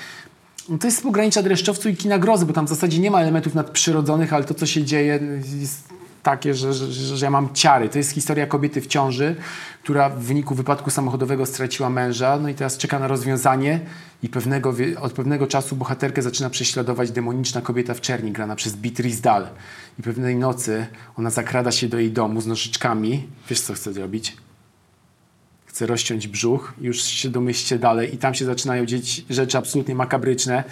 No To jest z pogranicza dreszczowcu i kina grozy, bo tam w zasadzie nie ma elementów nadprzyrodzonych, ale to, co się dzieje, jest takie, że, że, że ja mam ciary. To jest historia kobiety w ciąży, która w wyniku wypadku samochodowego straciła męża, no i teraz czeka na rozwiązanie i pewnego, od pewnego czasu bohaterkę zaczyna prześladować demoniczna kobieta w czerni, grana przez Beatrice Dahl. I pewnej nocy ona zakrada się do jej domu z nożyczkami. Wiesz, co chce zrobić? Chce rozciąć brzuch, już się domyślcie dalej i tam się zaczynają dzieć rzeczy absolutnie makabryczne.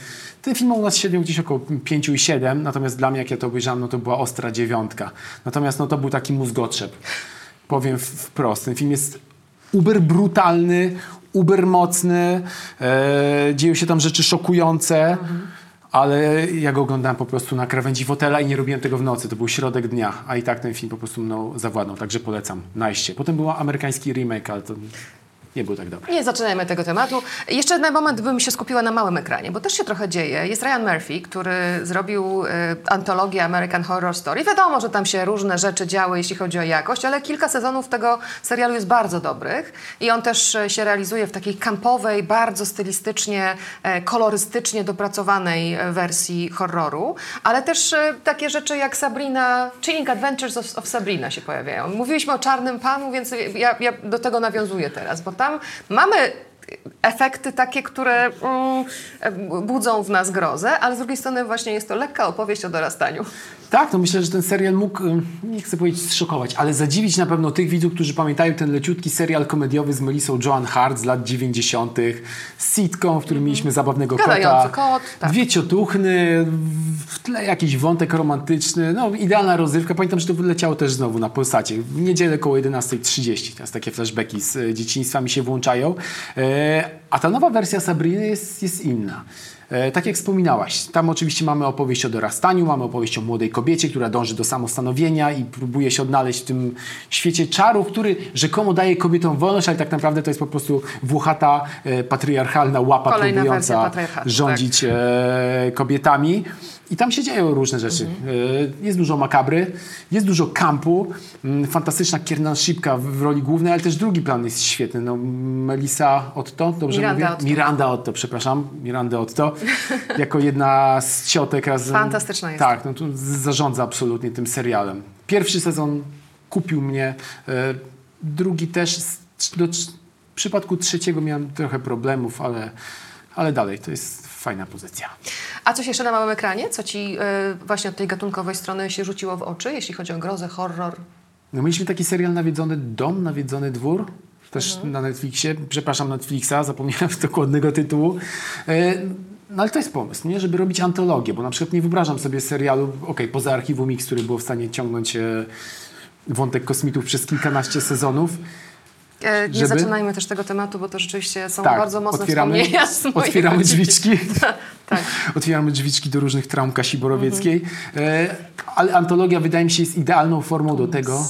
Ten film u nas średnio gdzieś około 5 i 7, natomiast dla mnie, jak ja to obejrzałem, no to była ostra dziewiątka. Natomiast no to był taki mózgotrzep. Powiem wprost, ten film jest uber brutalny, uber mocny, e, dzieją się tam rzeczy szokujące, ale ja go oglądałem po prostu na krawędzi fotela i nie robiłem tego w nocy. To był środek dnia, a i tak ten film po prostu mną zawładnął, także polecam. Najście. Potem był amerykański remake, ale to nie był tak dobry. Nie zaczynajmy tego tematu. Jeszcze na moment bym się skupiła na małym ekranie, bo też się trochę dzieje. Jest Ryan Murphy, który zrobił y, antologię American Horror Story. Wiadomo, że tam się różne rzeczy działy, jeśli chodzi o jakość, ale kilka sezonów tego serialu jest bardzo dobrych i on też e, się realizuje w takiej kampowej, bardzo stylistycznie, e, kolorystycznie dopracowanej wersji horroru, ale też takie rzeczy jak Sabrina, Chilling Adventures of, of Sabrina się pojawiają. Mówiliśmy o Czarnym Panu, więc ja, ja do tego nawiązuję teraz, bo tam mamy efekty takie, które mm, budzą w nas grozę, ale z drugiej strony właśnie jest to lekka opowieść o dorastaniu. Tak, no myślę, że ten serial mógł, nie chcę powiedzieć zszokować, ale zadziwić na pewno tych widzów, którzy pamiętają ten leciutki serial komediowy z Melissą Joan Hart z lat 90., sitcom, w którym mieliśmy zabawnego Gadający kota, kot, tak. dwie ciotuchny, w tle jakiś wątek romantyczny, no idealna rozrywka. Pamiętam, że to leciało też znowu na Polsacie. W niedzielę koło 11.30, teraz takie flashbacki z e, dzieciństwa mi się włączają. E, a ta nowa wersja Sabriny jest, jest inna. E, Tak jak wspominałaś, tam oczywiście mamy opowieść o dorastaniu, mamy opowieść o młodej kobiecie, która dąży do samostanowienia i próbuje się odnaleźć w tym świecie czarów, który rzekomo daje kobietom wolność, ale tak naprawdę to jest po prostu włochata, e, patriarchalna łapa Kolejna próbująca rządzić e, kobietami. I tam się dzieją różne rzeczy. E, jest dużo makabry, jest dużo kampu, mm, fantastyczna Kiernan Szybka w roli głównej, ale też drugi plan jest świetny. No, Melissa Otto, dobrze Miranda mówię? Otto. Miranda Otto, przepraszam. Miranda Otto. jako jedna z ciotek razem... Fantastyczna jest. Tak, no tu zarządza absolutnie tym serialem. Pierwszy sezon kupił mnie, e, drugi też. Do, w przypadku trzeciego miałem trochę problemów, ale, ale dalej, to jest fajna pozycja. A coś jeszcze na małym ekranie? Co ci y, właśnie od tej gatunkowej strony się rzuciło w oczy, jeśli chodzi o grozę, horror? No mieliśmy taki serial Nawiedzony Dom, Nawiedzony Dwór, też na Netflixie. Przepraszam Netflixa, zapomniałem dokładnego tytułu. E, No ale to jest pomysł, nie? żeby robić antologię, bo na przykład nie wyobrażam sobie serialu, okej, poza Archiwum Mix, który było w stanie ciągnąć e, wątek kosmitów przez kilkanaście sezonów. E, nie Żeby- zaczynajmy też tego tematu, bo to rzeczywiście są Tak, bardzo mocne otwieramy, otwieramy drzwiczki. tak. Otwieramy drzwiczki do różnych traum Kasi Borowieckiej. E, ale antologia wydaje mi się jest idealną formą do tego.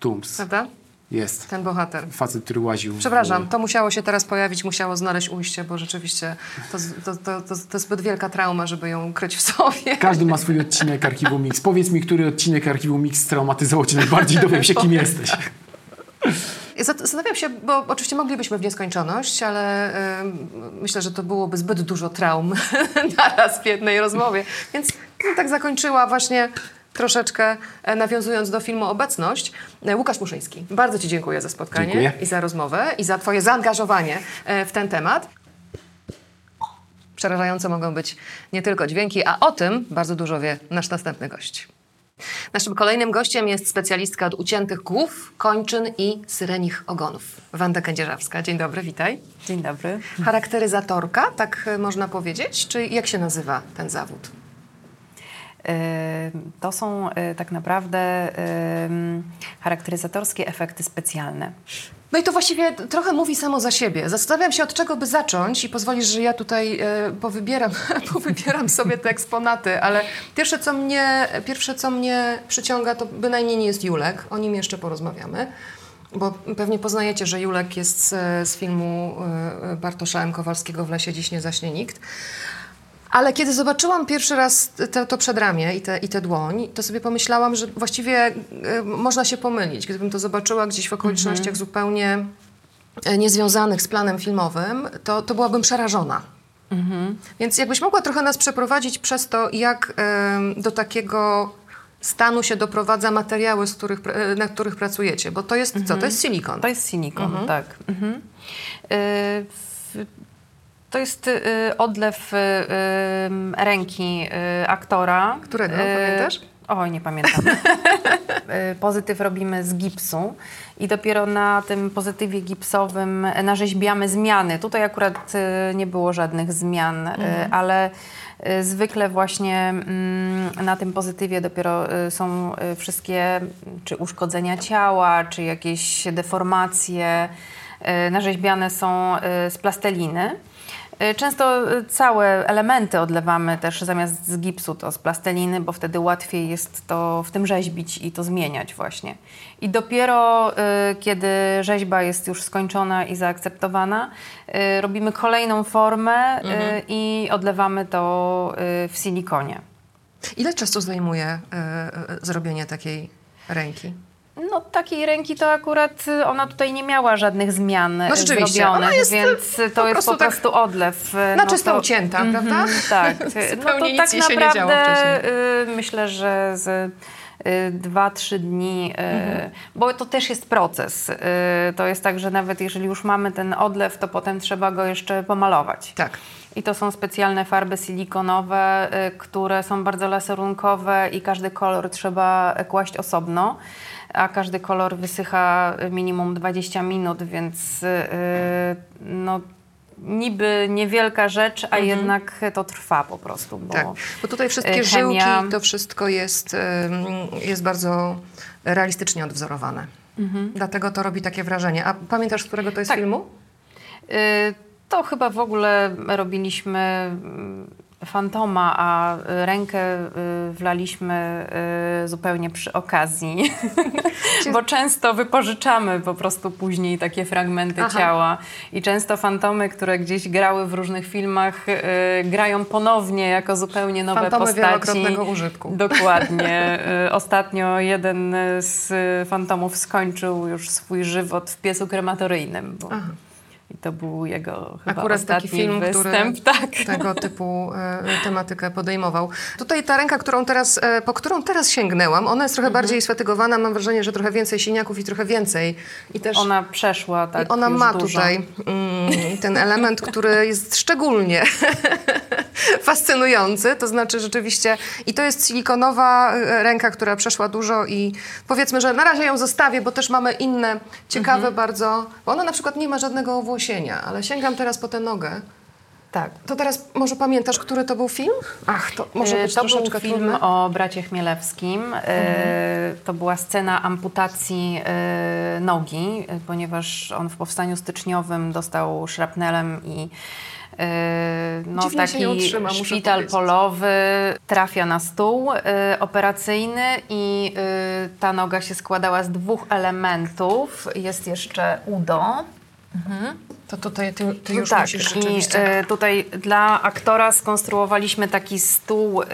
Tums. Prawda? Jest. Ten bohater. Facet, który łaził. Przepraszam, to musiało się teraz pojawić, musiało znaleźć ujście, bo rzeczywiście to, to, to, to, to zbyt wielka trauma, żeby ją kryć w sobie. Każdy ma swój odcinek Archiwum Mix. Powiedz mi, który odcinek Archiwum Mix straumatyzował cię najbardziej, dowiem się, kim jesteś. Zastanawiam się, bo oczywiście moglibyśmy w nieskończoność, ale y, myślę, że to byłoby zbyt dużo traum naraz w jednej rozmowie. Więc no, tak zakończyła właśnie troszeczkę e, nawiązując do filmu Obecność. E, Łukasz Muszyński, bardzo Ci dziękuję za spotkanie Dziękuję. i za rozmowę i za Twoje zaangażowanie e, w ten temat. Przerażające mogą być nie tylko dźwięki, a o tym bardzo dużo wie nasz następny gość. Naszym kolejnym gościem jest specjalistka od uciętych głów, kończyn i syrenich ogonów. Wanda Kędzierzawska. Dzień dobry, witaj. Dzień dobry. Charakteryzatorka, tak e, można powiedzieć? Czy jak się nazywa ten zawód? E, To są e, tak naprawdę charakteryzatorskie efekty specjalne. No i to właściwie trochę mówi samo za siebie. Zastanawiam się, od czego by zacząć i pozwolisz, że ja tutaj e, powybieram, powybieram sobie te eksponaty, ale pierwsze co, mnie, pierwsze, co mnie przyciąga, to bynajmniej nie jest Julek. O nim jeszcze porozmawiamy. Bo pewnie poznajecie, że Julek jest z, z filmu e, Bartosza M. Kowalskiego W lesie dziś nie zaśnie nikt. Ale kiedy zobaczyłam pierwszy raz te, to przedramię i tę i tę dłoń, to sobie pomyślałam, że właściwie y, można się pomylić. Gdybym to zobaczyła gdzieś w okolicznościach zupełnie e, niezwiązanych z planem filmowym, to, to byłabym przerażona. Więc jakbyś mogła trochę nas przeprowadzić przez to, jak em, do takiego stanu się doprowadza materiały, z których, na których pracujecie. Bo to jest co? To jest silikon. To jest silikon, tak. Mhm. Y, To jest y, odlew y, ym, ręki y, aktora. Którego? Y, Pamiętasz? Oj, nie pamiętam. Y, Pozytyw robimy z gipsu i dopiero na tym pozytywie gipsowym narzeźbiamy zmiany. Tutaj akurat y, nie było żadnych zmian, y, ale y, zwykle właśnie mm, na tym pozytywie dopiero y, są y, wszystkie czy uszkodzenia ciała, czy jakieś deformacje y, narzeźbiane są y, z plasteliny. Y, Często y, całe elementy odlewamy też zamiast z gipsu to z plasteliny, bo wtedy łatwiej jest to w tym rzeźbić i to zmieniać właśnie. I dopiero y, kiedy rzeźba jest już skończona i zaakceptowana, robimy kolejną formę y, i odlewamy to w silikonie. Ile czasu zajmuje e, e, zrobienie takiej ręki? No takiej ręki to akurat y, ona tutaj nie miała żadnych zmian No y, rzeczywiście, zrobionych, jest, więc y, to po jest prostu po tak prostu odlew. y, Na no czysto to- ucięta, Mhm, prawda? Tak. no to nic tak naprawdę myślę, że z dwa, trzy dni, Mhm. bo to też jest proces. To jest tak, że nawet jeżeli już mamy ten odlew, to potem trzeba go jeszcze pomalować. Tak. I to są specjalne farby silikonowe, które są bardzo laserunkowe i każdy kolor trzeba kłaść osobno, a każdy kolor wysycha minimum 20 minut, więc y, no, niby niewielka rzecz, a jednak to trwa po prostu. Bo, Tak, bo tutaj wszystkie e, chemia- żyłki, to wszystko jest, jest bardzo realistycznie odwzorowane. Dlatego to robi takie wrażenie. A pamiętasz, z którego to jest Tak. filmu? Y, To chyba w ogóle robiliśmy mm, fantoma, a y, rękę y, wlaliśmy y, zupełnie przy okazji, bo często wypożyczamy po prostu później takie fragmenty Aha. ciała i często fantomy, które gdzieś grały w różnych filmach, grają ponownie jako zupełnie nowe Fantomy postaci. wielokrotnego użytku. Dokładnie. Ostatnio jeden z fantomów skończył już swój żywot w piecu krematoryjnym. Bo... Aha. I to był jego chyba Akurat ostatni taki film, występ. który Tak. tego typu e, tematykę podejmował. Tutaj ta ręka, którą teraz, e, po którą teraz sięgnęłam, ona jest trochę Mhm. bardziej sfatygowana. Mam wrażenie, że trochę więcej siniaków i trochę więcej. I też Ona przeszła tak I ona ma dużo. tutaj mm, ten element, który jest szczególnie fascynujący. To znaczy rzeczywiście, i to jest silikonowa e, ręka, która przeszła dużo i powiedzmy, że na razie ją zostawię, bo też mamy inne ciekawe Mhm. bardzo, bo ona na przykład nie ma żadnego ale sięgam teraz po tę nogę. Tak. To teraz może pamiętasz, który to był film? Ach, to może E, być to był troszeczkę film trudne. o bracie Chmielewskim. E, To była scena amputacji e, nogi, ponieważ on w powstaniu styczniowym dostał szrapnelem i e, no, Dziwnie taki utrzyma, szpital polowy trafia na stół operacyjny i ta noga się składała z dwóch elementów. Jest jeszcze udo. To tutaj ty, ty No już tak, musisz i rzeczywiście... e, tutaj dla aktora skonstruowaliśmy taki stół, e,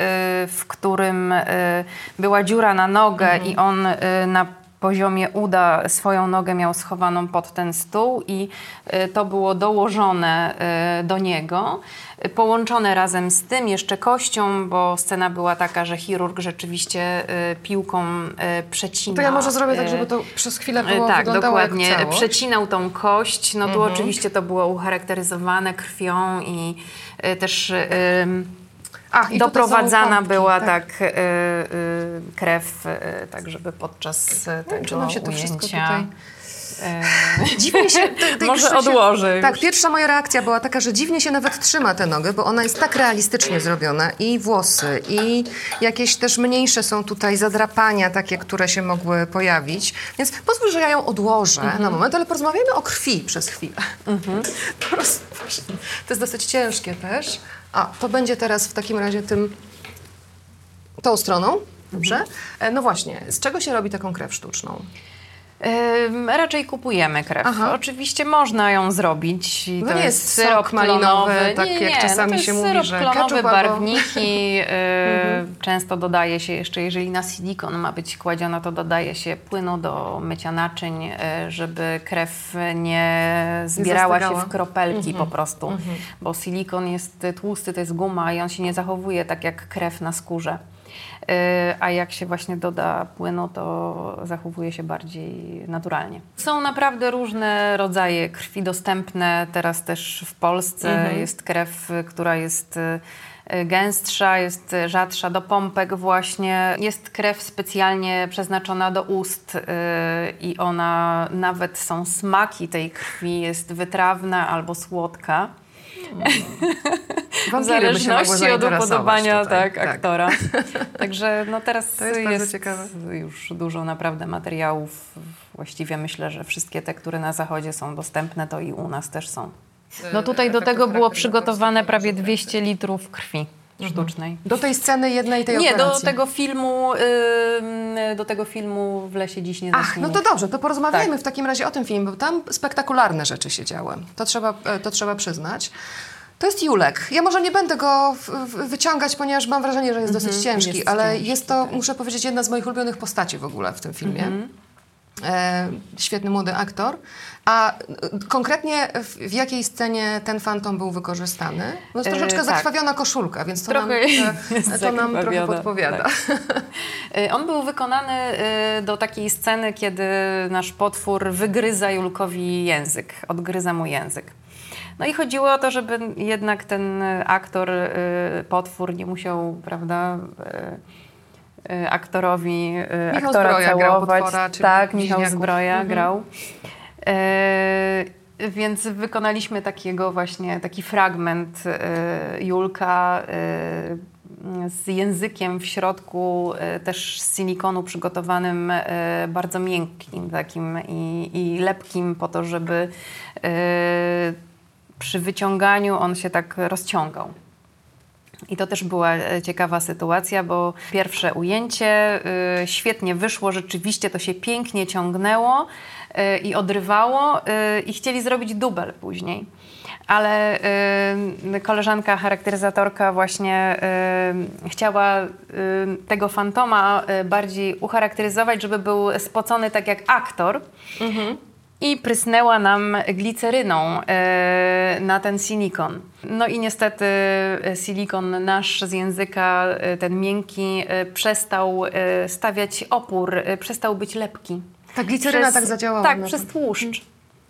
w którym e, była dziura na nogę Mhm. i on na poziomie uda swoją nogę miał schowaną pod ten stół i y, to było dołożone y, do niego. Połączone razem z tym jeszcze kością, bo scena była taka, że chirurg rzeczywiście y, piłką przecina. To ja może zrobię tak, żeby to przez chwilę było Tak, dokładnie. Przecinał tą kość. No tu Mhm. oczywiście to było ucharakteryzowane krwią i też Ach, doprowadzana była tak. tak, e, e, krew, e, tak żeby podczas e, tego nam się to wszystko ujęcia... tutaj... e, Dziwnie się... te- te- Może jeszcze się- odłożę Tak, pierwsza moja reakcja była taka, że dziwnie się nawet trzyma tę nogę, bo ona jest tak realistycznie zrobiona. I włosy, i jakieś też mniejsze są tutaj zadrapania takie, które się mogły pojawić. Więc pozwól, że ja ją odłożę Mhm. na moment, ale porozmawiajmy o krwi przez chwilę. Prostu, to jest dosyć ciężkie też. A, to będzie teraz w takim razie tym... tą stroną. Dobrze? Mhm. E, No właśnie, z czego się robi taką krew sztuczną? Raczej kupujemy krew. Aha. Oczywiście można ją zrobić. i To nie jest syrop malinowy, klonowy. tak nie, jak nie, czasami no się mówi, syrop że klonowy, barwniki. y, Często dodaje się jeszcze, jeżeli na silikon ma być kładziona, to dodaje się płynu do mycia naczyń, y, żeby krew nie zbierała się w kropelki po prostu. Bo silikon jest tłusty, to jest guma i on się nie zachowuje tak jak krew na skórze. Y, A jak się właśnie doda płynu, to zachowuje się bardziej naturalnie. Są naprawdę różne rodzaje krwi dostępne. Teraz też w Polsce jest krew, y, która jest y, gęstsza, jest rzadsza do pompek właśnie. Jest krew specjalnie przeznaczona do ust y, i ona, nawet są smaki tej krwi, jest wytrawna albo słodka. W Wampiry się mogły zależności od upodobania tutaj. tak, aktora. Także no teraz To jest jest, bardzo ciekawe. już dużo naprawdę materiałów. Właściwie myślę, że wszystkie te, które na zachodzie są dostępne, to i u nas też są. No tutaj do tego było przygotowane prawie może 200 litrów krwi sztucznej. Do tej sceny jednej tej Nie, do operacji. tego filmu, ym, do tego filmu w lesie dziś nie Ach, no to dobrze, to porozmawiajmy Tak. w takim razie o tym filmie, bo tam spektakularne rzeczy się działy. To trzeba, e, to trzeba przyznać. To jest Julek. Ja może nie będę go wyciągać, ponieważ mam wrażenie, że jest dosyć ciężki, Mhm. jest ale ciężki, jest to, tak. muszę powiedzieć, jedna z moich ulubionych postaci w ogóle w tym filmie. Mhm. E, świetny młody aktor. A e, konkretnie w, jakiej scenie ten fantom był wykorzystany? No jest E, troszeczkę tak. zakrwawiona koszulka, więc to Trochę nam, e, to nam trochę podpowiada. tak. On był wykonany do takiej sceny, kiedy nasz potwór wygryza Julkowi język, odgryza mu język. No i chodziło o to, żeby jednak ten aktor, potwór nie musiał, prawda, aktorowi y, Michał aktora Zbroja grał całować. potwora, tak, Michał. Zbroja Mhm. grał. Y, Więc wykonaliśmy takiego właśnie, taki fragment y, Julka y, z językiem w środku, y, też z silikonu przygotowanym y, bardzo miękkim takim i, i lepkim po to, żeby y, przy wyciąganiu on się tak rozciągał. I to też była e, ciekawa sytuacja, bo pierwsze ujęcie y, świetnie wyszło, rzeczywiście to się pięknie ciągnęło y, i odrywało i chcieli zrobić dubel później. Ale koleżanka, charakteryzatorka właśnie chciała tego fantoma bardziej ucharakteryzować, żeby był spocony tak jak aktor. I prysnęła nam gliceryną e, na ten silikon. No i niestety e, silikon nasz z języka, e, ten miękki, przestał stawiać opór, przestał być lepki. Ta gliceryna tak zadziałała Tak, przez tłuszcz.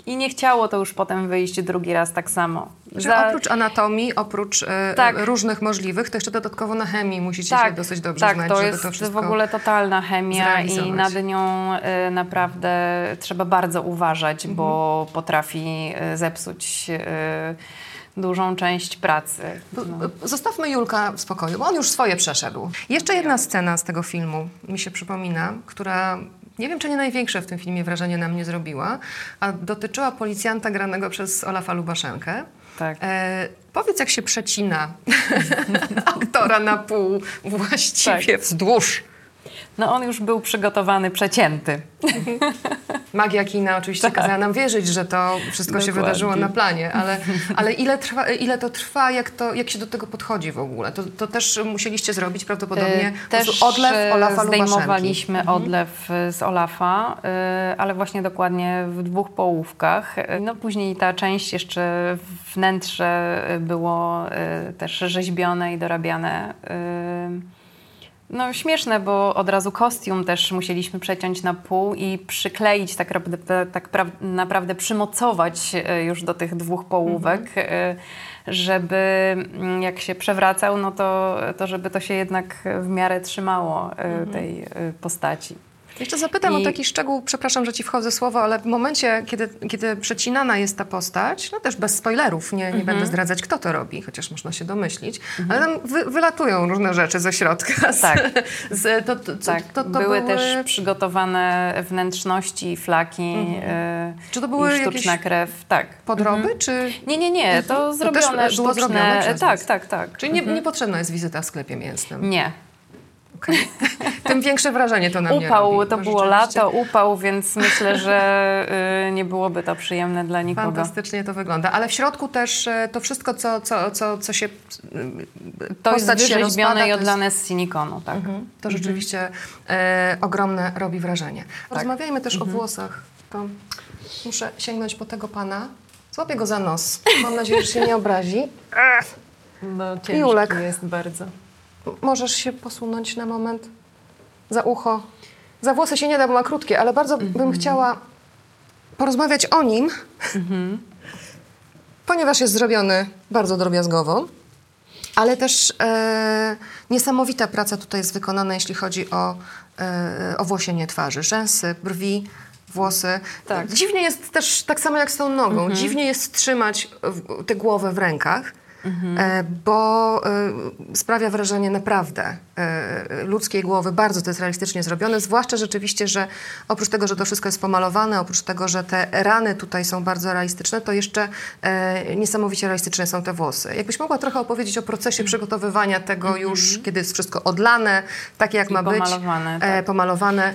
I nie chciało to już potem wyjść drugi raz tak samo. Że Za- oprócz anatomii, oprócz e, Tak. różnych możliwych, to jeszcze dodatkowo na chemii musicie się dosyć dobrze tak, znać, to jest to wszystko... w ogóle totalna chemia i nad nią y, naprawdę trzeba bardzo uważać, Mhm. bo potrafi y, zepsuć dużą część pracy. No. Zostawmy Julka w spokoju, bo on już swoje przeszedł. Jeszcze jedna scena z tego filmu mi się przypomina, która nie wiem, czy nie największe w tym filmie wrażenie na mnie zrobiła, a dotyczyła policjanta granego przez Olafa Lubaszenkę. Tak. E, powiedz, jak się przecina aktora na pół właściwie Tak. wzdłuż. No on już był przygotowany, przecięty. magia kina oczywiście kazała nam wierzyć, że to wszystko się Dokładnie. wydarzyło na planie, ale, ale ile, trwa, ile to trwa, jak, to, jak się do tego podchodzi w ogóle? To, to też musieliście zrobić prawdopodobnie Y, Też odlew y, Olafa Lubaszenki. zdejmowaliśmy odlew y, z Olafa, y, ale właśnie dokładnie w dwóch połówkach. No później ta część jeszcze wnętrze było też rzeźbione i dorabiane. No śmieszne, bo od razu kostium też musieliśmy przeciąć na pół i przykleić, tak, naprawdę- tak pra- naprawdę przymocować y, już do tych dwóch połówek, y, żeby mm, jak się przewracał, no to, to żeby to się jednak w miarę trzymało y, tej y, postaci. Jeszcze zapytam o I- taki szczegół, przepraszam, że ci wchodzę słowo, ale w momencie, kiedy, kiedy przecinana jest ta postać, no też bez spoilerów, nie, nie Mhm. będę zdradzać, kto to robi, chociaż można się domyślić, ale tam wy, wylatują różne rzeczy ze środka. Tak. Z, to, to, Tak, to, były, były, też przygotowane wnętrzności, flaki, y, Czy to były i sztuczna jakieś krew. Tak. podroby, czy... Nie, nie, nie, to To też zrobione, było sztuczne. zrobione tak, tak, tak. Czyli nie, niepotrzebna jest wizyta w sklepie mięsnym. Nie. Okej. Tym większe wrażenie to na mnie Upał, to bo było lato, upał, więc myślę, że y, nie byłoby to przyjemne dla nikogo. Fantastycznie to wygląda. Ale w środku też e, to wszystko, co, co, co, co się... To jest postać się rozpada, wyrzeźbione to i jest- odlane z silikonu, tak. Mhm. To rzeczywiście e, ogromne robi wrażenie. Rozmawiajmy też o włosach. To muszę sięgnąć po tego pana. Złapię go za nos. Mam nadzieję, że się nie obrazi. No, Julek. jest bardzo. Możesz się posunąć na moment za ucho. Za włosy się nie da, bo ma krótkie, ale bardzo bym chciała porozmawiać o nim, ponieważ jest zrobiony bardzo drobiazgowo. Ale też e, niesamowita praca tutaj jest wykonana, jeśli chodzi o, e, o włosienie twarzy. Rzęsy, brwi, włosy. Tak. Dziwnie jest też, tak samo jak z tą nogą, dziwnie jest trzymać w- tę głowę w rękach, e, bo e, sprawia wrażenie naprawdę e, ludzkiej głowy. Bardzo to jest realistycznie zrobione, zwłaszcza rzeczywiście, że oprócz tego, że to wszystko jest pomalowane, oprócz tego, że te rany tutaj są bardzo realistyczne, to jeszcze niesamowicie realistyczne są te włosy. Jakbyś mogła trochę opowiedzieć o procesie przygotowywania tego już, kiedy jest wszystko odlane, takie jak I ma być, pomalowane, e, tak. pomalowane.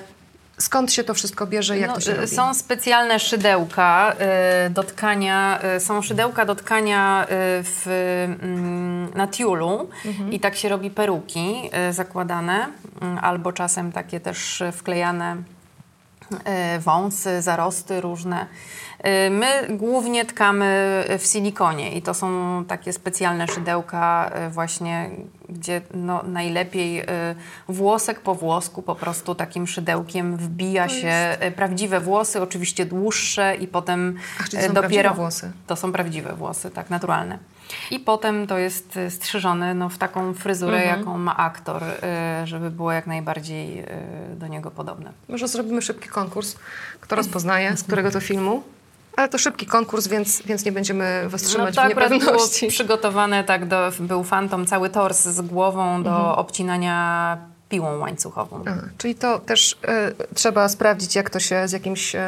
Skąd się to wszystko bierze jak No, to się y, robi? Są specjalne szydełka y, do tkania, y, są szydełka do tkania y, w, mm, na tiulu Mhm. i tak się robi peruki y, zakładane, y, albo czasem takie też wklejane wąsy, zarosty różne. Y, My głównie tkamy w silikonie i to są takie specjalne szydełka y, właśnie, gdzie no, najlepiej włosek po włosku po prostu takim szydełkiem wbija się prawdziwe włosy, oczywiście dłuższe i potem Ach, czyli to są dopiero... prawdziwe włosy. To są prawdziwe włosy, tak, naturalne. I potem to jest y, strzyżone no, w taką fryzurę, Mhm. jaką ma aktor, y, żeby było jak najbardziej y, do niego podobne. Może zrobimy szybki konkurs, kto rozpoznaje, z którego to filmu. Ale to szybki konkurs, więc, więc nie będziemy was trzymać no to w akurat było niepewności. przygotowane, tak, do, był fantom cały tors z głową do Mhm. obcinania piłą łańcuchową. Aha, czyli to też e, trzeba sprawdzić, jak to się z jakimś em,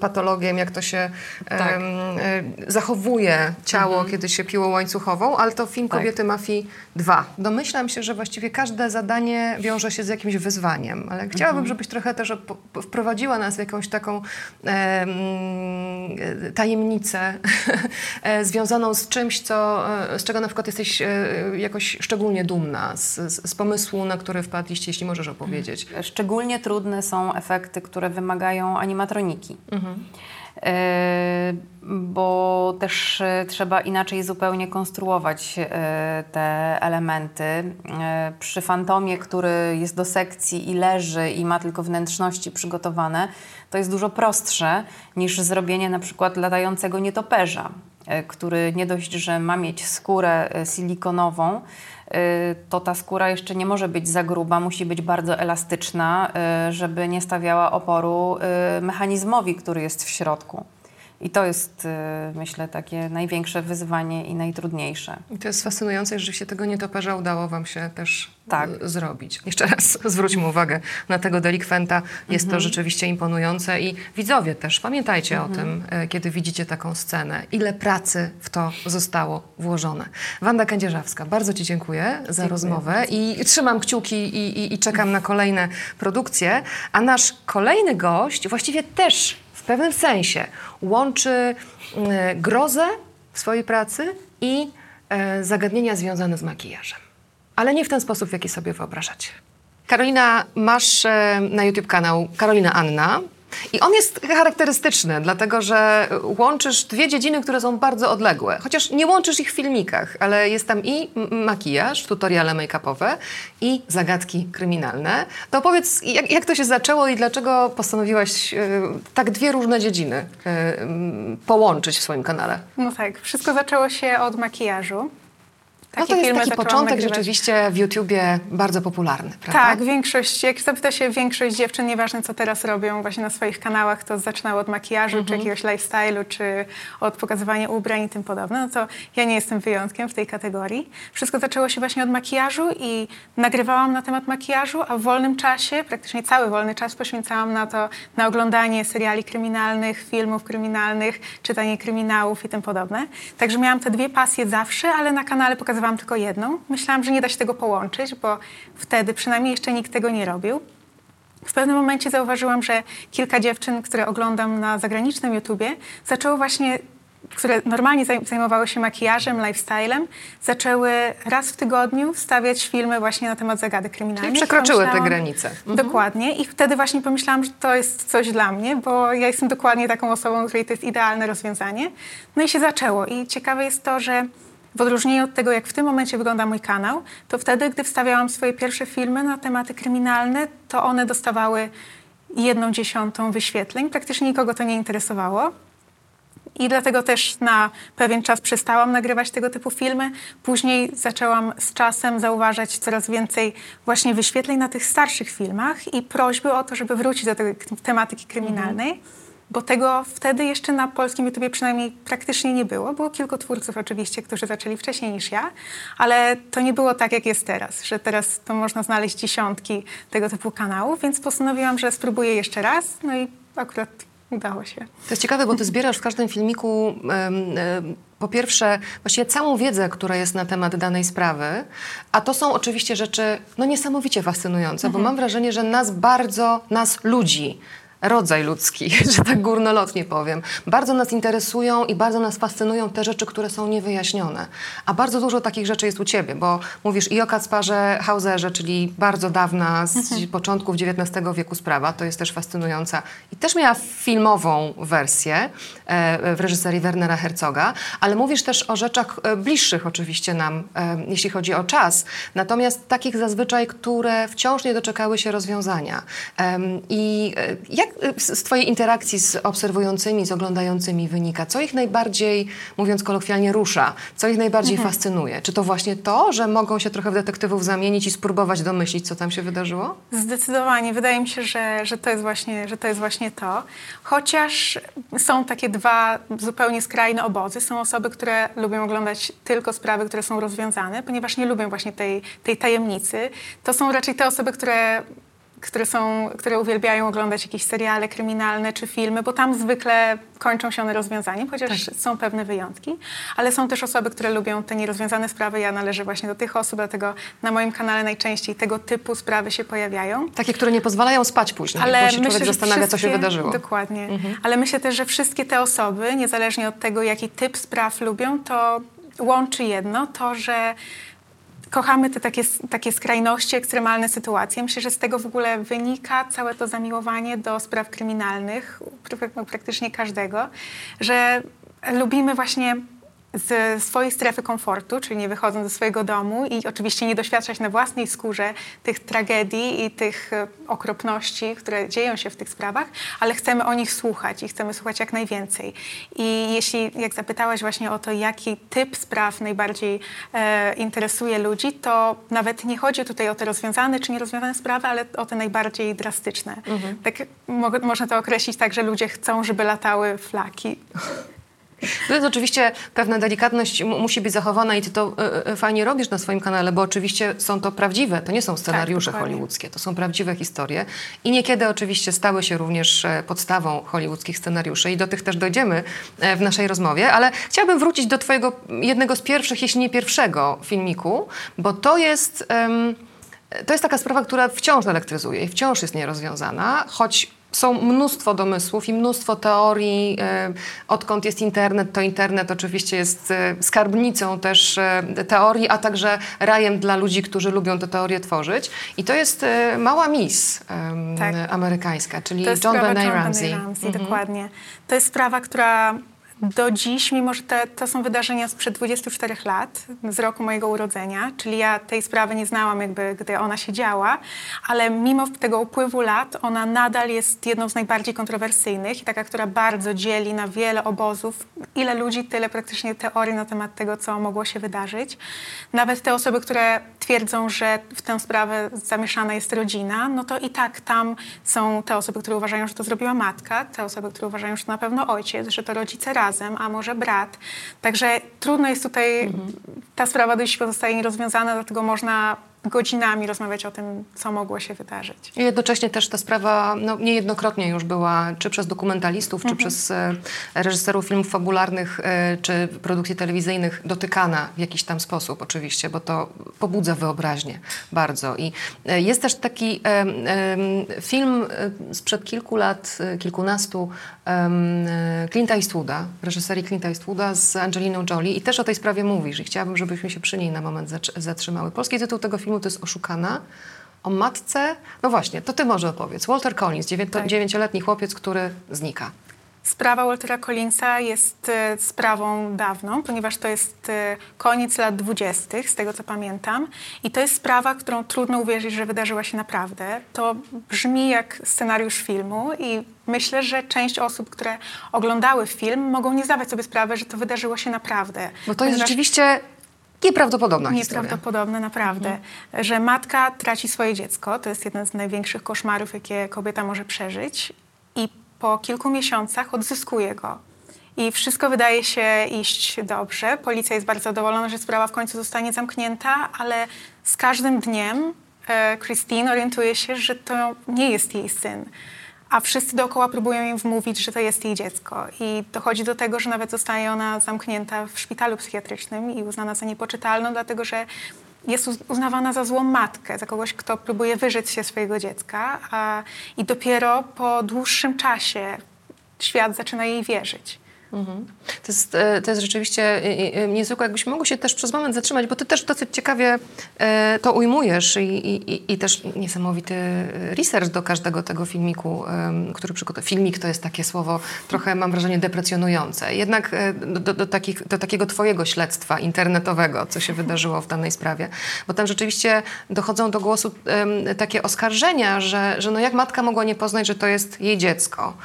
patologiem, jak to się em, Tak. e, zachowuje ciało, kiedy się piło łańcuchową, ale to film Tak. Kobiety Mafii 2. Domyślam się, że właściwie każde zadanie wiąże się z jakimś wyzwaniem, ale chciałabym, żebyś trochę też wprowadziła nas w jakąś taką em, e, tajemnicę e, związaną z czymś, co, e, z czego na przykład jesteś e, jakoś szczególnie dumna, z, z, z pomysłu, na który wpadliście, jeśli możesz opowiedzieć. Szczególnie trudne są efekty, które wymagają animatroniki. E, bo też e, trzeba inaczej zupełnie konstruować e, te elementy. Przy fantomie, który jest do sekcji i leży i ma tylko wnętrzności przygotowane, to jest dużo prostsze niż zrobienie na przykład latającego nietoperza, który nie dość, że ma mieć skórę e, silikonową, y, to ta skóra jeszcze nie może być za gruba, musi być bardzo elastyczna, żeby nie stawiała oporu mechanizmowi, który jest w środku. I to jest, y, myślę, takie największe wyzwanie i najtrudniejsze. I to jest fascynujące, że się tego nietoperza udało wam się też Tak. e, zrobić. Jeszcze raz zwróćmy uwagę na tego delikwenta. Jest to rzeczywiście imponujące i widzowie też, pamiętajcie o tym, e, kiedy widzicie taką scenę. Ile pracy w to zostało włożone. Wanda Kędzierzawska, bardzo Ci dziękuję za rozmowę i trzymam kciuki i, i, i czekam na kolejne produkcje. A nasz kolejny gość właściwie też w pewnym sensie łączy e, grozę w swojej pracy i e, zagadnienia związane z makijażem. Ale nie w ten sposób, w jaki sobie wyobrażacie. Karolina, masz e, na YouTube kanał Karolina Anna. I on jest charakterystyczny, dlatego że łączysz dwie dziedziny, które są bardzo odległe. Chociaż nie łączysz ich w filmikach, ale jest tam i makijaż, tutoriale make-upowe i zagadki kryminalne. To powiedz, jak, jak to się zaczęło i dlaczego postanowiłaś e, tak dwie różne dziedziny e, połączyć w swoim kanale? No tak, wszystko zaczęło się od makijażu. No Takie to jest filmy taki początek nagrywać. rzeczywiście w YouTubie bardzo popularny, prawda? Tak, większość, jak zapyta się większość dziewczyn, nieważne co teraz robią właśnie na swoich kanałach, to zaczynały od makijażu, Mhm. czy jakiegoś lifestyle'u, czy od pokazywania ubrań i tym podobne. No to ja nie jestem wyjątkiem w tej kategorii. Wszystko zaczęło się właśnie od makijażu i nagrywałam na temat makijażu, a w wolnym czasie, praktycznie cały wolny czas poświęcałam na to, na oglądanie seriali kryminalnych, filmów kryminalnych, czytanie kryminałów i tym podobne. Także miałam te dwie pasje zawsze, ale na kanale pokazywałam tylko jedną. Myślałam, że nie da się tego połączyć, bo wtedy przynajmniej jeszcze nikt tego nie robił. W pewnym momencie zauważyłam, że kilka dziewczyn, które oglądam na zagranicznym YouTubie, zaczęło właśnie, które normalnie zaj- zajmowały się makijażem, lifestylem, zaczęły raz w tygodniu stawiać filmy właśnie na temat zagadek kryminalnych. Czyli przekroczyły te granice. Dokładnie. I wtedy właśnie pomyślałam, że to jest coś dla mnie, bo ja jestem dokładnie taką osobą, której to jest idealne rozwiązanie. No i się zaczęło. I ciekawe jest to, że w odróżnieniu od tego, jak w tym momencie wygląda mój kanał, to wtedy, gdy wstawiałam swoje pierwsze filmy na tematy kryminalne, to one dostawały jedną dziesiątą wyświetleń. Praktycznie nikogo to nie interesowało. I dlatego też na pewien czas przestałam nagrywać tego typu filmy. Później zaczęłam z czasem zauważać coraz więcej właśnie wyświetleń na tych starszych filmach i prośby o to, żeby wrócić do tej tematyki kryminalnej. Bo tego wtedy jeszcze na polskim YouTubie przynajmniej praktycznie nie było. Było kilku twórców oczywiście, którzy zaczęli wcześniej niż ja, ale to nie było tak, jak jest teraz, że teraz to można znaleźć dziesiątki tego typu kanałów, więc postanowiłam, że spróbuję jeszcze raz, no i akurat udało się. To jest ciekawe, bo ty zbierasz w każdym filmiku em, em, po pierwsze właściwie całą wiedzę, która jest na temat danej sprawy, a to są oczywiście rzeczy no, niesamowicie fascynujące, bo mam wrażenie, że nas bardzo, nas ludzi, rodzaj ludzki, że tak górnolotnie powiem, bardzo nas interesują i bardzo nas fascynują te rzeczy, które są niewyjaśnione. A bardzo dużo takich rzeczy jest u ciebie, bo mówisz i o Kacparze Hauserze, czyli bardzo dawna, z początków XIX wieku sprawa, to jest też fascynująca. I też miała filmową wersję e, w reżyserii Wernera Herzoga, ale mówisz też o rzeczach e, bliższych oczywiście nam, e, jeśli chodzi o czas, natomiast takich zazwyczaj, które wciąż nie doczekały się rozwiązania. I e, jak e, z twojej interakcji z obserwującymi, z oglądającymi wynika? Co ich najbardziej, mówiąc kolokwialnie, rusza? Co ich najbardziej fascynuje? Czy to właśnie to, że mogą się trochę w detektywów zamienić i spróbować domyślić, co tam się wydarzyło? Zdecydowanie. Wydaje mi się, że, że, to jest właśnie, że to jest właśnie to. Chociaż są takie dwa zupełnie skrajne obozy. Są osoby, które lubią oglądać tylko sprawy, które są rozwiązane, ponieważ nie lubią właśnie tej, tej tajemnicy. To są raczej te osoby, które które, są, które uwielbiają oglądać jakieś seriale kryminalne czy filmy, bo tam zwykle kończą się one rozwiązaniem, chociaż są pewne wyjątki. Ale są też osoby, które lubią te nierozwiązane sprawy. Ja należę właśnie do tych osób, dlatego na moim kanale najczęściej tego typu sprawy się pojawiają. Takie, które nie pozwalają spać później, bo się człowiek zastanawia, co się wydarzyło. Dokładnie. Ale myślę też, że wszystkie te osoby, niezależnie od tego, jaki typ spraw lubią, to łączy jedno, to, że kochamy te takie, takie skrajności, ekstremalne sytuacje. Myślę, że z tego w ogóle wynika całe to zamiłowanie do spraw kryminalnych, pr- praktycznie każdego, że lubimy właśnie z swojej strefy komfortu, czyli nie wychodząc ze swojego domu i oczywiście nie doświadczać na własnej skórze tych tragedii i tych e, okropności, które dzieją się w tych sprawach, ale chcemy o nich słuchać i chcemy słuchać jak najwięcej. I jeśli, jak zapytałaś właśnie o to, jaki typ spraw najbardziej e, interesuje ludzi, to nawet nie chodzi tutaj o te rozwiązane czy nierozwiązane sprawy, ale o te najbardziej drastyczne. Tak mo- można to określić tak, że ludzie chcą, żeby latały flaki. To jest oczywiście pewna delikatność mu- musi być zachowana i ty to e, e, fajnie robisz na swoim kanale, bo oczywiście są to prawdziwe, to nie są scenariusze dokładnie. hollywoodzkie, to są prawdziwe historie i niekiedy oczywiście stały się również e, podstawą hollywoodzkich scenariuszy i do tych też dojdziemy w naszej rozmowie, ale chciałabym wrócić do twojego jednego z pierwszych, jeśli nie pierwszego filmiku, bo to jest... em, to jest taka sprawa, która wciąż elektryzuje i wciąż jest nierozwiązana, choć są mnóstwo domysłów i mnóstwo teorii. e, Odkąd jest internet, to internet oczywiście jest e, skarbnicą też e, teorii, a także rajem dla ludzi, którzy lubią te teorie tworzyć. I to jest mała miss em, Tak. amerykańska, czyli John Benet John Ramsey. Ramsey, dokładnie. To jest sprawa, która do dziś, mimo że te, to są wydarzenia sprzed 24 lat, z roku mojego urodzenia, czyli ja tej sprawy nie znałam jakby, gdy ona się działa, ale mimo tego upływu lat ona nadal jest jedną z najbardziej kontrowersyjnych i taka, która bardzo dzieli na wiele obozów. Ile ludzi, tyle praktycznie teorii na temat tego, co mogło się wydarzyć. Nawet te osoby, które twierdzą, że w tę sprawę zamieszana jest rodzina, no to i tak tam są te osoby, które uważają, że to zrobiła matka, te osoby, które uważają, że to na pewno ojciec, że to rodzice razem, a może brat. Także trudno jest tutaj, ta sprawa do dziś pozostaje nierozwiązana, dlatego można godzinami rozmawiać o tym, co mogło się wydarzyć. I jednocześnie też ta sprawa no, niejednokrotnie już była, czy przez dokumentalistów, Mhm. czy przez e, reżyserów filmów fabularnych, e, czy produkcji telewizyjnych dotykana w jakiś tam sposób oczywiście, bo to pobudza wyobraźnię bardzo. I e, jest też taki e, e, film e, sprzed kilku lat, kilkunastu, em, Clint'a Eastwooda, reżyserii Clint'a Eastwooda z Angeliną Jolie i też o tej sprawie mówisz i chciałabym, żebyśmy się przy niej na moment zatr- zatrzymały. Polski tytuł tego filmu to jest Oszukana. O matce, no właśnie, to ty może opowiedz. Walter Collins, dziewięto- Tak. dziewięcioletni chłopiec, który znika. Sprawa Waltera Collinsa jest e, sprawą dawną, ponieważ to jest e, koniec lat dwudziestych, z tego co pamiętam. I to jest sprawa, którą trudno uwierzyć, że wydarzyła się naprawdę. To brzmi jak scenariusz filmu i myślę, że część osób, które oglądały film, mogą nie zdawać sobie sprawy, że to wydarzyło się naprawdę. Bo to jest Ponieważ- rzeczywiście nieprawdopodobna historia. Nieprawdopodobne, naprawdę. Że matka traci swoje dziecko. To jest jeden z największych koszmarów, jakie kobieta może przeżyć. Po kilku miesiącach odzyskuje go. I wszystko wydaje się iść dobrze. Policja jest bardzo zadowolona, że sprawa w końcu zostanie zamknięta, ale z każdym dniem e, Christine orientuje się, że to nie jest jej syn. A wszyscy dookoła próbują jej wmówić, że to jest jej dziecko. I dochodzi do tego, że nawet zostaje ona zamknięta w szpitalu psychiatrycznym i uznana za niepoczytalną, dlatego że jest uz- uznawana za złą matkę, za kogoś, kto próbuje wyrzec się swojego dziecka. A, I dopiero po dłuższym czasie świat zaczyna jej wierzyć. To jest, e, to jest rzeczywiście e, e, niezwykłe. Jakbyśmy mogli się też przez moment zatrzymać, bo ty też dosyć ciekawie to ujmujesz i, i, i- też niesamowity research do każdego tego filmiku, który przygotowałeś. Filmik to jest takie słowo trochę, mam wrażenie, deprecjonujące. Jednak do, do, takich, do takiego twojego śledztwa internetowego, co się wydarzyło w danej sprawie, bo tam rzeczywiście dochodzą do głosu takie oskarżenia, że, że no jak matka mogła nie poznać, że to jest jej dziecko,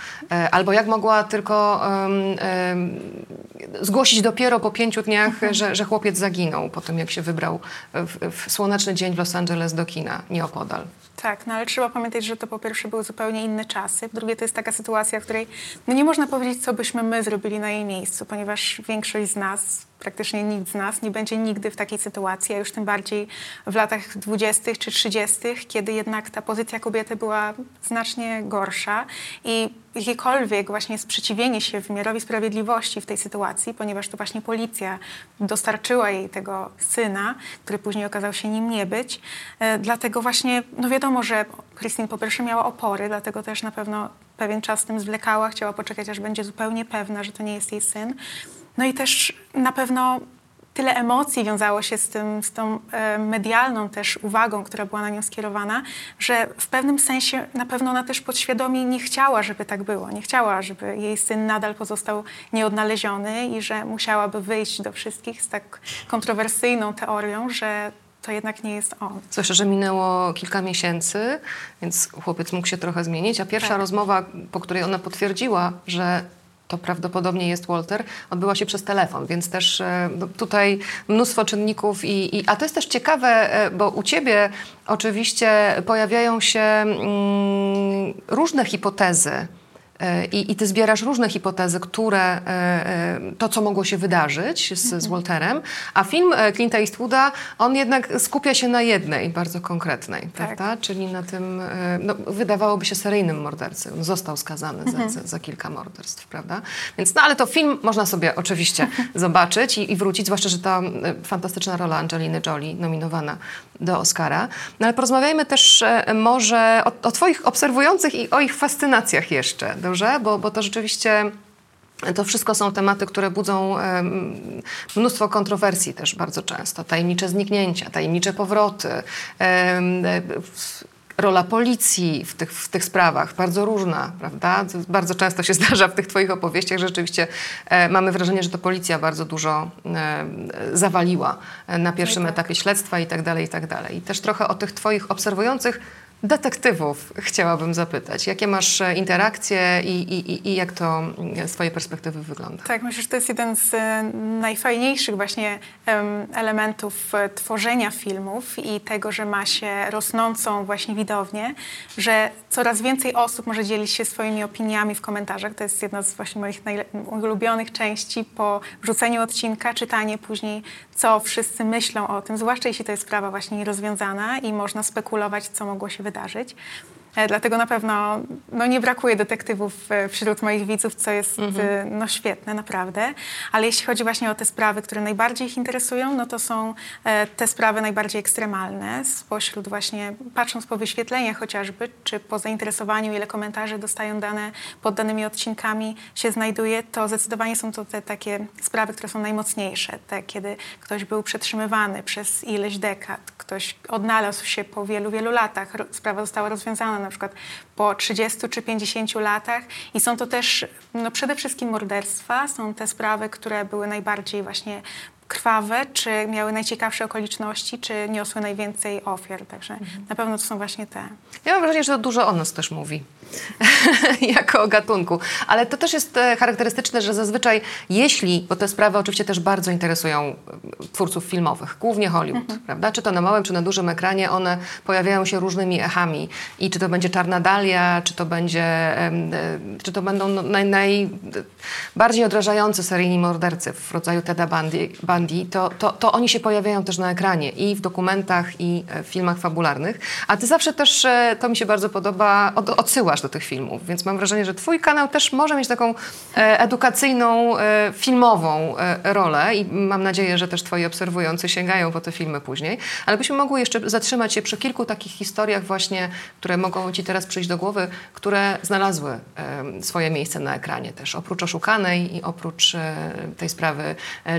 albo jak mogła tylko zgłosić dopiero po pięciu dniach, że, że chłopiec zaginął po tym, jak się wybrał w, w słoneczny dzień w Los Angeles do kina, nieopodal. Tak, no ale trzeba pamiętać, że to po pierwsze były zupełnie inne czasy. Po drugie, to jest taka sytuacja, w której no nie można powiedzieć, co byśmy my zrobili na jej miejscu, ponieważ większość z nas, praktycznie nikt z nas nie będzie nigdy w takiej sytuacji, a już tym bardziej w latach 20. czy 30., kiedy jednak ta pozycja kobiety była znacznie gorsza i jakiekolwiek właśnie sprzeciwienie się wymiarowi sprawiedliwości w tej sytuacji, ponieważ to właśnie policja dostarczyła jej tego syna, który później okazał się nim nie być. E, dlatego właśnie, no wiadomo, że Christine po pierwsze miała opory, dlatego też na pewno pewien czas z tym zwlekała, chciała poczekać, aż będzie zupełnie pewna, że to nie jest jej syn. No i też na pewno tyle emocji wiązało się z, tym, z tą e, medialną też uwagą, która była na nią skierowana, że w pewnym sensie na pewno ona też podświadomie nie chciała, żeby tak było. Nie chciała, żeby jej syn nadal pozostał nieodnaleziony i że musiałaby wyjść do wszystkich z tak kontrowersyjną teorią, że to jednak nie jest on. Zwłaszcza, że minęło kilka miesięcy, więc chłopiec mógł się trochę zmienić, a pierwsza Tak. rozmowa, po której ona potwierdziła, że to prawdopodobnie jest Walter, odbyła się przez telefon, więc też e, no, tutaj mnóstwo czynników i, i a to jest też ciekawe, e, bo u ciebie oczywiście pojawiają się mm, różne hipotezy I, I ty zbierasz różne hipotezy, które e, e, to, co mogło się wydarzyć z, z Mhm. Walterem, a film e, Clint'a Eastwooda, on jednak skupia się na jednej, bardzo konkretnej, Tak. prawda? Czyli na tym, e, no, wydawałoby się seryjnym mordercy. On został skazany Mhm. za, za, kilka morderstw, prawda? Więc, no ale to film można sobie oczywiście zobaczyć i, i wrócić, zwłaszcza, że e, fantastyczna rola Angeliny Jolie, nominowana do Oscara. No ale porozmawiajmy też e, może o, o twoich obserwujących i o ich fascynacjach jeszcze, dobrze? Bo, bo to rzeczywiście... To wszystko są tematy, które budzą em, mnóstwo kontrowersji też bardzo często. Tajemnicze zniknięcia, tajemnicze powroty, w- rola policji w tych, w tych sprawach, bardzo różna, prawda? Bardzo często się zdarza w tych twoich opowieściach, że rzeczywiście e, mamy wrażenie, że to policja bardzo dużo e, zawaliła e, na pierwszym tak. etapie śledztwa i tak dalej, i tak dalej. I też trochę o tych twoich obserwujących detektywów chciałabym zapytać. Jakie masz e, interakcje i, i, i- jak to mm, z twojej perspektywy wygląda? Tak, myślę, że to jest jeden z e, najfajniejszych właśnie em, elementów e, tworzenia filmów i tego, że ma się rosnącą właśnie widownię, że coraz więcej osób może dzielić się swoimi opiniami w komentarzach. To jest jedna z właśnie moich ulubionych części po wrzuceniu odcinka, czytanie później, co wszyscy myślą o tym, zwłaszcza jeśli to jest sprawa właśnie nierozwiązana i można spekulować, co mogło się wydarzyć. E, Dlatego na pewno no, nie brakuje detektywów e, wśród moich widzów, co jest e, no, świetne, naprawdę. Ale jeśli chodzi właśnie o te sprawy, które najbardziej ich interesują, no to są te sprawy najbardziej ekstremalne. Spośród właśnie, patrząc po wyświetleniach chociażby, czy po zainteresowaniu, ile komentarzy dostają dane pod danymi odcinkami się znajduje, to zdecydowanie są to te takie sprawy, które są najmocniejsze. Te, kiedy ktoś był przetrzymywany przez ileś dekad, ktoś odnalazł się po wielu, wielu latach, sprawa została rozwiązana na przykład po 30 czy 50 latach. I są to też no, przede wszystkim morderstwa, są te sprawy, które były najbardziej właśnie krwawe, czy miały najciekawsze okoliczności, czy niosły najwięcej ofiar, także na pewno to są właśnie te. Ja mam wrażenie, że dużo o nas też mówi, jako gatunku. Ale to też jest e, charakterystyczne, że zazwyczaj, jeśli, bo te sprawy oczywiście też bardzo interesują e, twórców filmowych, głównie Hollywood, prawda? Czy to na małym, czy na dużym ekranie, one pojawiają się różnymi echami. I czy to będzie Czarna Dalia, czy to będzie, e, czy to będą no, naj, najbardziej odrażający seryjni mordercy w rodzaju Teda Bundy, Bundy to, to, to oni się pojawiają też na ekranie i w dokumentach, i w filmach fabularnych. A ty zawsze też, to mi się bardzo podoba, od, odsyłasz do tych filmów, więc mam wrażenie, że twój kanał też może mieć taką e, edukacyjną, e, filmową e, rolę i mam nadzieję, że też twoi obserwujący sięgają po te filmy później. Ale byśmy mogły jeszcze zatrzymać się przy kilku takich historiach właśnie, które mogą ci teraz przyjść do głowy, które znalazły swoje miejsce na ekranie też. Oprócz Oszukanej i oprócz tej sprawy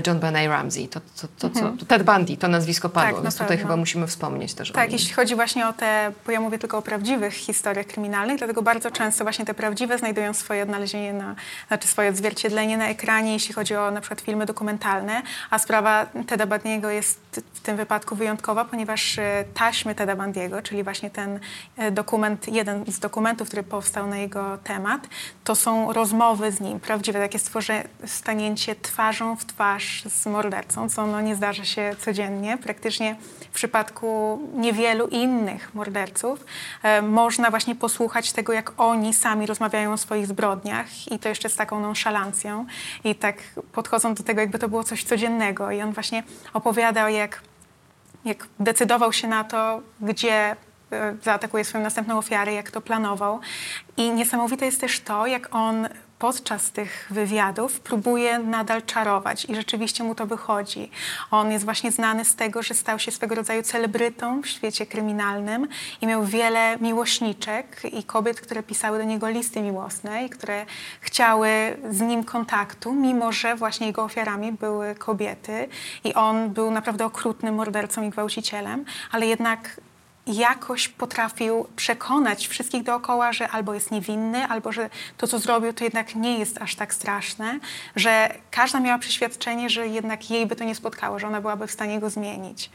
John Benet Ramsey. To, to, to, co- Ted Bundy, to nazwisko padło, Tak, więc tutaj pewno. chyba musimy wspomnieć też Tak, jeśli chodzi właśnie o te, bo ja mówię tylko o prawdziwych historiach kryminalnych, dlatego bardzo często właśnie te prawdziwe znajdują swoje odnalezienie, na, znaczy swoje odzwierciedlenie na ekranie, jeśli chodzi o na przykład filmy dokumentalne, a sprawa Teda Bundy'ego jest w tym wypadku wyjątkowa, ponieważ e, taśmy Teda Bundy'ego, czyli właśnie ten e, dokument, jeden z dokumentów, który powstał na jego temat, to są rozmowy z nim, prawdziwe takie stworze, stanięcie twarzą w twarz z mordercą, co no nie zdarza się codziennie. Praktycznie w przypadku niewielu innych morderców e, można właśnie posłuchać tego, jak oni sami rozmawiają o swoich zbrodniach i to jeszcze z taką nonszalancją i tak podchodzą do tego, jakby to było coś codziennego i on właśnie opowiadał, jak jak decydował się na to, gdzie e, zaatakuje swoją następną ofiarę, jak to planował. I niesamowite jest też to, jak on podczas tych wywiadów próbuje nadal czarować i rzeczywiście mu to wychodzi. On jest właśnie znany z tego, że stał się swego rodzaju celebrytą w świecie kryminalnym i miał wiele miłośniczek i kobiet, które pisały do niego listy miłosne i które chciały z nim kontaktu, mimo że właśnie jego ofiarami były kobiety i on był naprawdę okrutnym mordercą i gwałcicielem, ale jednak jakoś potrafił przekonać wszystkich dookoła, że albo jest niewinny, albo że to, co zrobił, to jednak nie jest aż tak straszne, że każda miała przeświadczenie, że jednak jej by to nie spotkało, że ona byłaby w stanie go zmienić.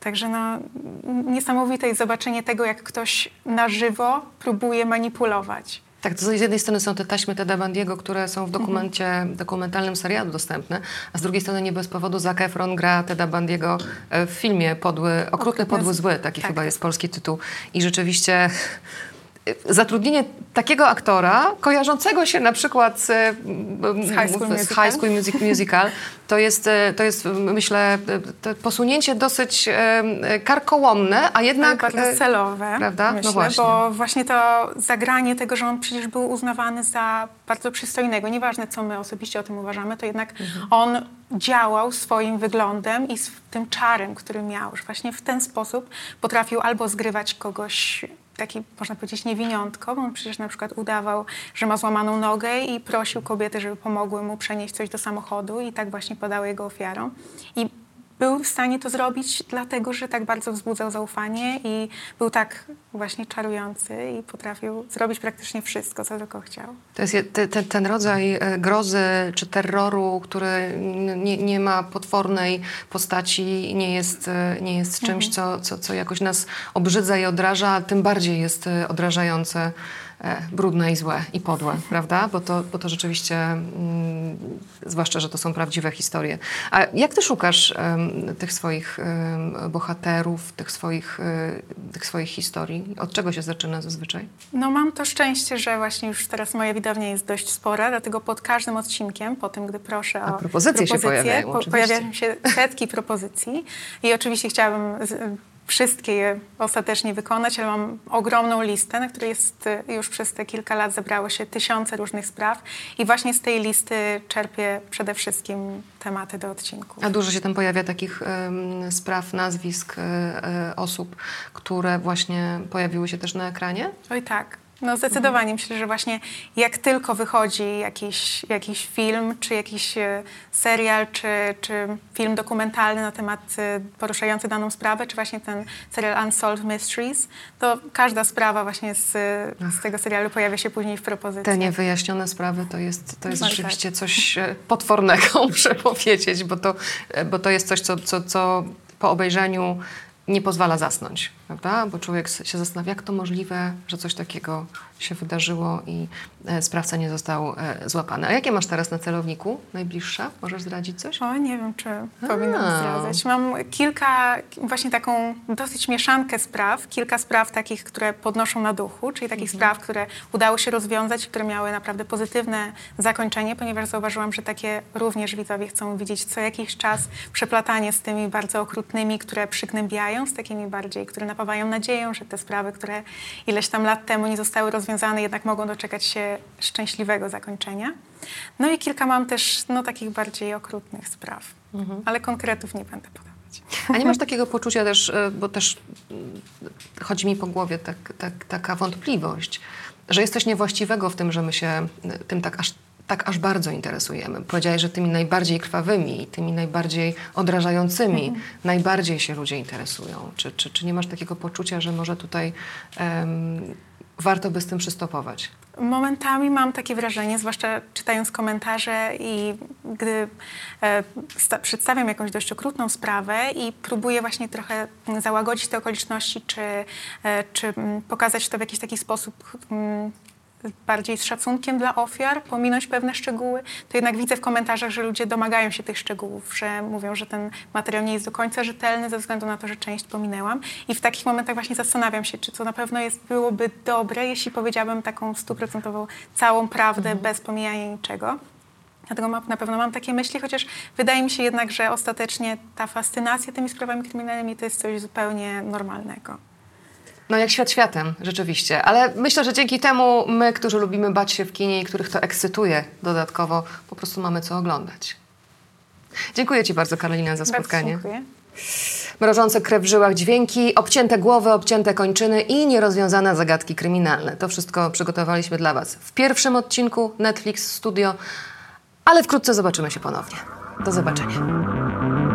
Także no, niesamowite jest zobaczenie tego, jak ktoś na żywo próbuje manipulować. Tak, to z jednej strony są te taśmy Teda Bundy'ego, które są w dokumencie, dokumentalnym serialu dostępne, a z drugiej strony nie bez powodu Zac Efron gra Teda Bundy'ego e, w filmie Podły, Okrutny, Podły, Zły, taki tak. chyba jest polski tytuł. I rzeczywiście zatrudnienie takiego aktora, kojarzącego się na przykład z, e, Z High School z Musical. High School Music, Musical, to jest, e, to jest myślę, e, to posunięcie dosyć e, karkołomne, a jednak... bardzo e, celowe, prawda? No myślę, właśnie. bo właśnie to zagranie tego, że on przecież był uznawany za bardzo przystojnego, nieważne co my osobiście o tym uważamy, to jednak Mhm. on działał swoim wyglądem i z tym czarem, który miał, że właśnie w ten sposób potrafił albo zgrywać kogoś taki, można powiedzieć, niewiniątko, bo on przecież na przykład udawał, że ma złamaną nogę i prosił kobiety, żeby pomogły mu przenieść coś do samochodu i tak właśnie podały jego ofiarą. I był w stanie to zrobić, dlatego że tak bardzo wzbudzał zaufanie i był tak właśnie czarujący i potrafił zrobić praktycznie wszystko, co tylko chciał. To jest je- te, te, ten rodzaj e, grozy czy terroru, który nie, nie ma potwornej postaci, nie jest, e, nie jest czymś, co, co, co jakoś nas obrzydza i odraża, a tym bardziej jest e, odrażające, brudne i złe i podłe, prawda? Bo to, bo to rzeczywiście, mm, zwłaszcza, że to są prawdziwe historie. A jak ty szukasz tych swoich bohaterów, tych swoich, e, tych swoich historii? Od czego się zaczyna zazwyczaj? No mam to szczęście, że właśnie już teraz moja widownia jest dość spora, dlatego pod każdym odcinkiem, po tym, gdy proszę o A propozycje się pojawiają, oczywiście. pojawiają się setki propozycji i oczywiście chciałabym z, wszystkie je ostatecznie wykonać, ale mam ogromną listę, na której jest y, już przez te kilka lat zebrało się tysiące różnych spraw i właśnie z tej listy czerpię przede wszystkim tematy do odcinków. A dużo się tam pojawia takich spraw, nazwisk e, e, osób, które właśnie pojawiły się też na ekranie? Oj tak. No zdecydowanie. Myślę, że właśnie jak tylko wychodzi jakiś, jakiś film, czy jakiś e, serial, czy, czy film dokumentalny na temat e, poruszający daną sprawę, czy właśnie ten serial Unsolved Mysteries, to każda sprawa właśnie z, z tego serialu pojawia się później w propozycji. Te niewyjaśnione sprawy to jest, to jest No rzeczywiście coś e, potwornego, muszę powiedzieć, bo to, e, bo to jest coś, co, co, co po obejrzeniu nie pozwala zasnąć, prawda? Bo człowiek się zastanawia, jak to możliwe, że coś takiego się wydarzyło i e, sprawca nie został e, złapany. A jakie masz teraz na celowniku najbliższa? Możesz zdradzić coś? O, nie wiem, czy powinnam zdradzać. Mam kilka, właśnie taką dosyć mieszankę spraw. Kilka spraw takich, które podnoszą na duchu, czyli takich spraw, które udało się rozwiązać, które miały naprawdę pozytywne zakończenie, ponieważ zauważyłam, że takie również widzowie chcą widzieć co jakiś czas przeplatanie z tymi bardzo okrutnymi, które przygnębiają, z takimi bardziej, które napawają nadzieją, że te sprawy, które ileś tam lat temu nie zostały rozwiązane, jednak mogą doczekać się szczęśliwego zakończenia. No i kilka mam też no, takich bardziej okrutnych spraw, ale konkretów nie będę podawać. A nie masz takiego poczucia też, e, bo też mm, chodzi mi po głowie tak, tak, taka wątpliwość, że jest coś niewłaściwego w tym, że my się e, tym tak aż, tak aż bardzo interesujemy. Powiedziałeś, że tymi najbardziej krwawymi, tymi najbardziej odrażającymi, najbardziej się ludzie interesują. Czy, czy, czy nie masz takiego poczucia, że może tutaj em, warto by z tym przystopować? Momentami mam takie wrażenie, zwłaszcza czytając komentarze i gdy e, sta- przedstawiam jakąś dość okrutną sprawę i próbuję właśnie trochę załagodzić te okoliczności, czy, e, czy pokazać to w jakiś taki sposób mm, bardziej z szacunkiem dla ofiar, pominąć pewne szczegóły, to jednak widzę w komentarzach, że ludzie domagają się tych szczegółów, że mówią, że ten materiał nie jest do końca rzetelny ze względu na to, że część pominęłam. I w takich momentach właśnie zastanawiam się, czy to na pewno jest, byłoby dobre, jeśli powiedziałabym taką stuprocentową całą prawdę bez pomijania niczego. Dlatego ma, na pewno mam takie myśli, chociaż wydaje mi się jednak, że ostatecznie ta fascynacja tymi sprawami kryminalnymi to jest coś zupełnie normalnego. No jak świat światem, rzeczywiście. Ale myślę, że dzięki temu my, którzy lubimy bać się w kinie i których to ekscytuje dodatkowo, po prostu mamy co oglądać. Dziękuję Ci bardzo, Karolina, za Bardzo spotkanie. dziękuję. Mrożące krew w żyłach dźwięki, obcięte głowy, obcięte kończyny i nierozwiązane zagadki kryminalne. To wszystko przygotowaliśmy dla Was w pierwszym odcinku Netflix Studio, ale wkrótce zobaczymy się ponownie. Do zobaczenia.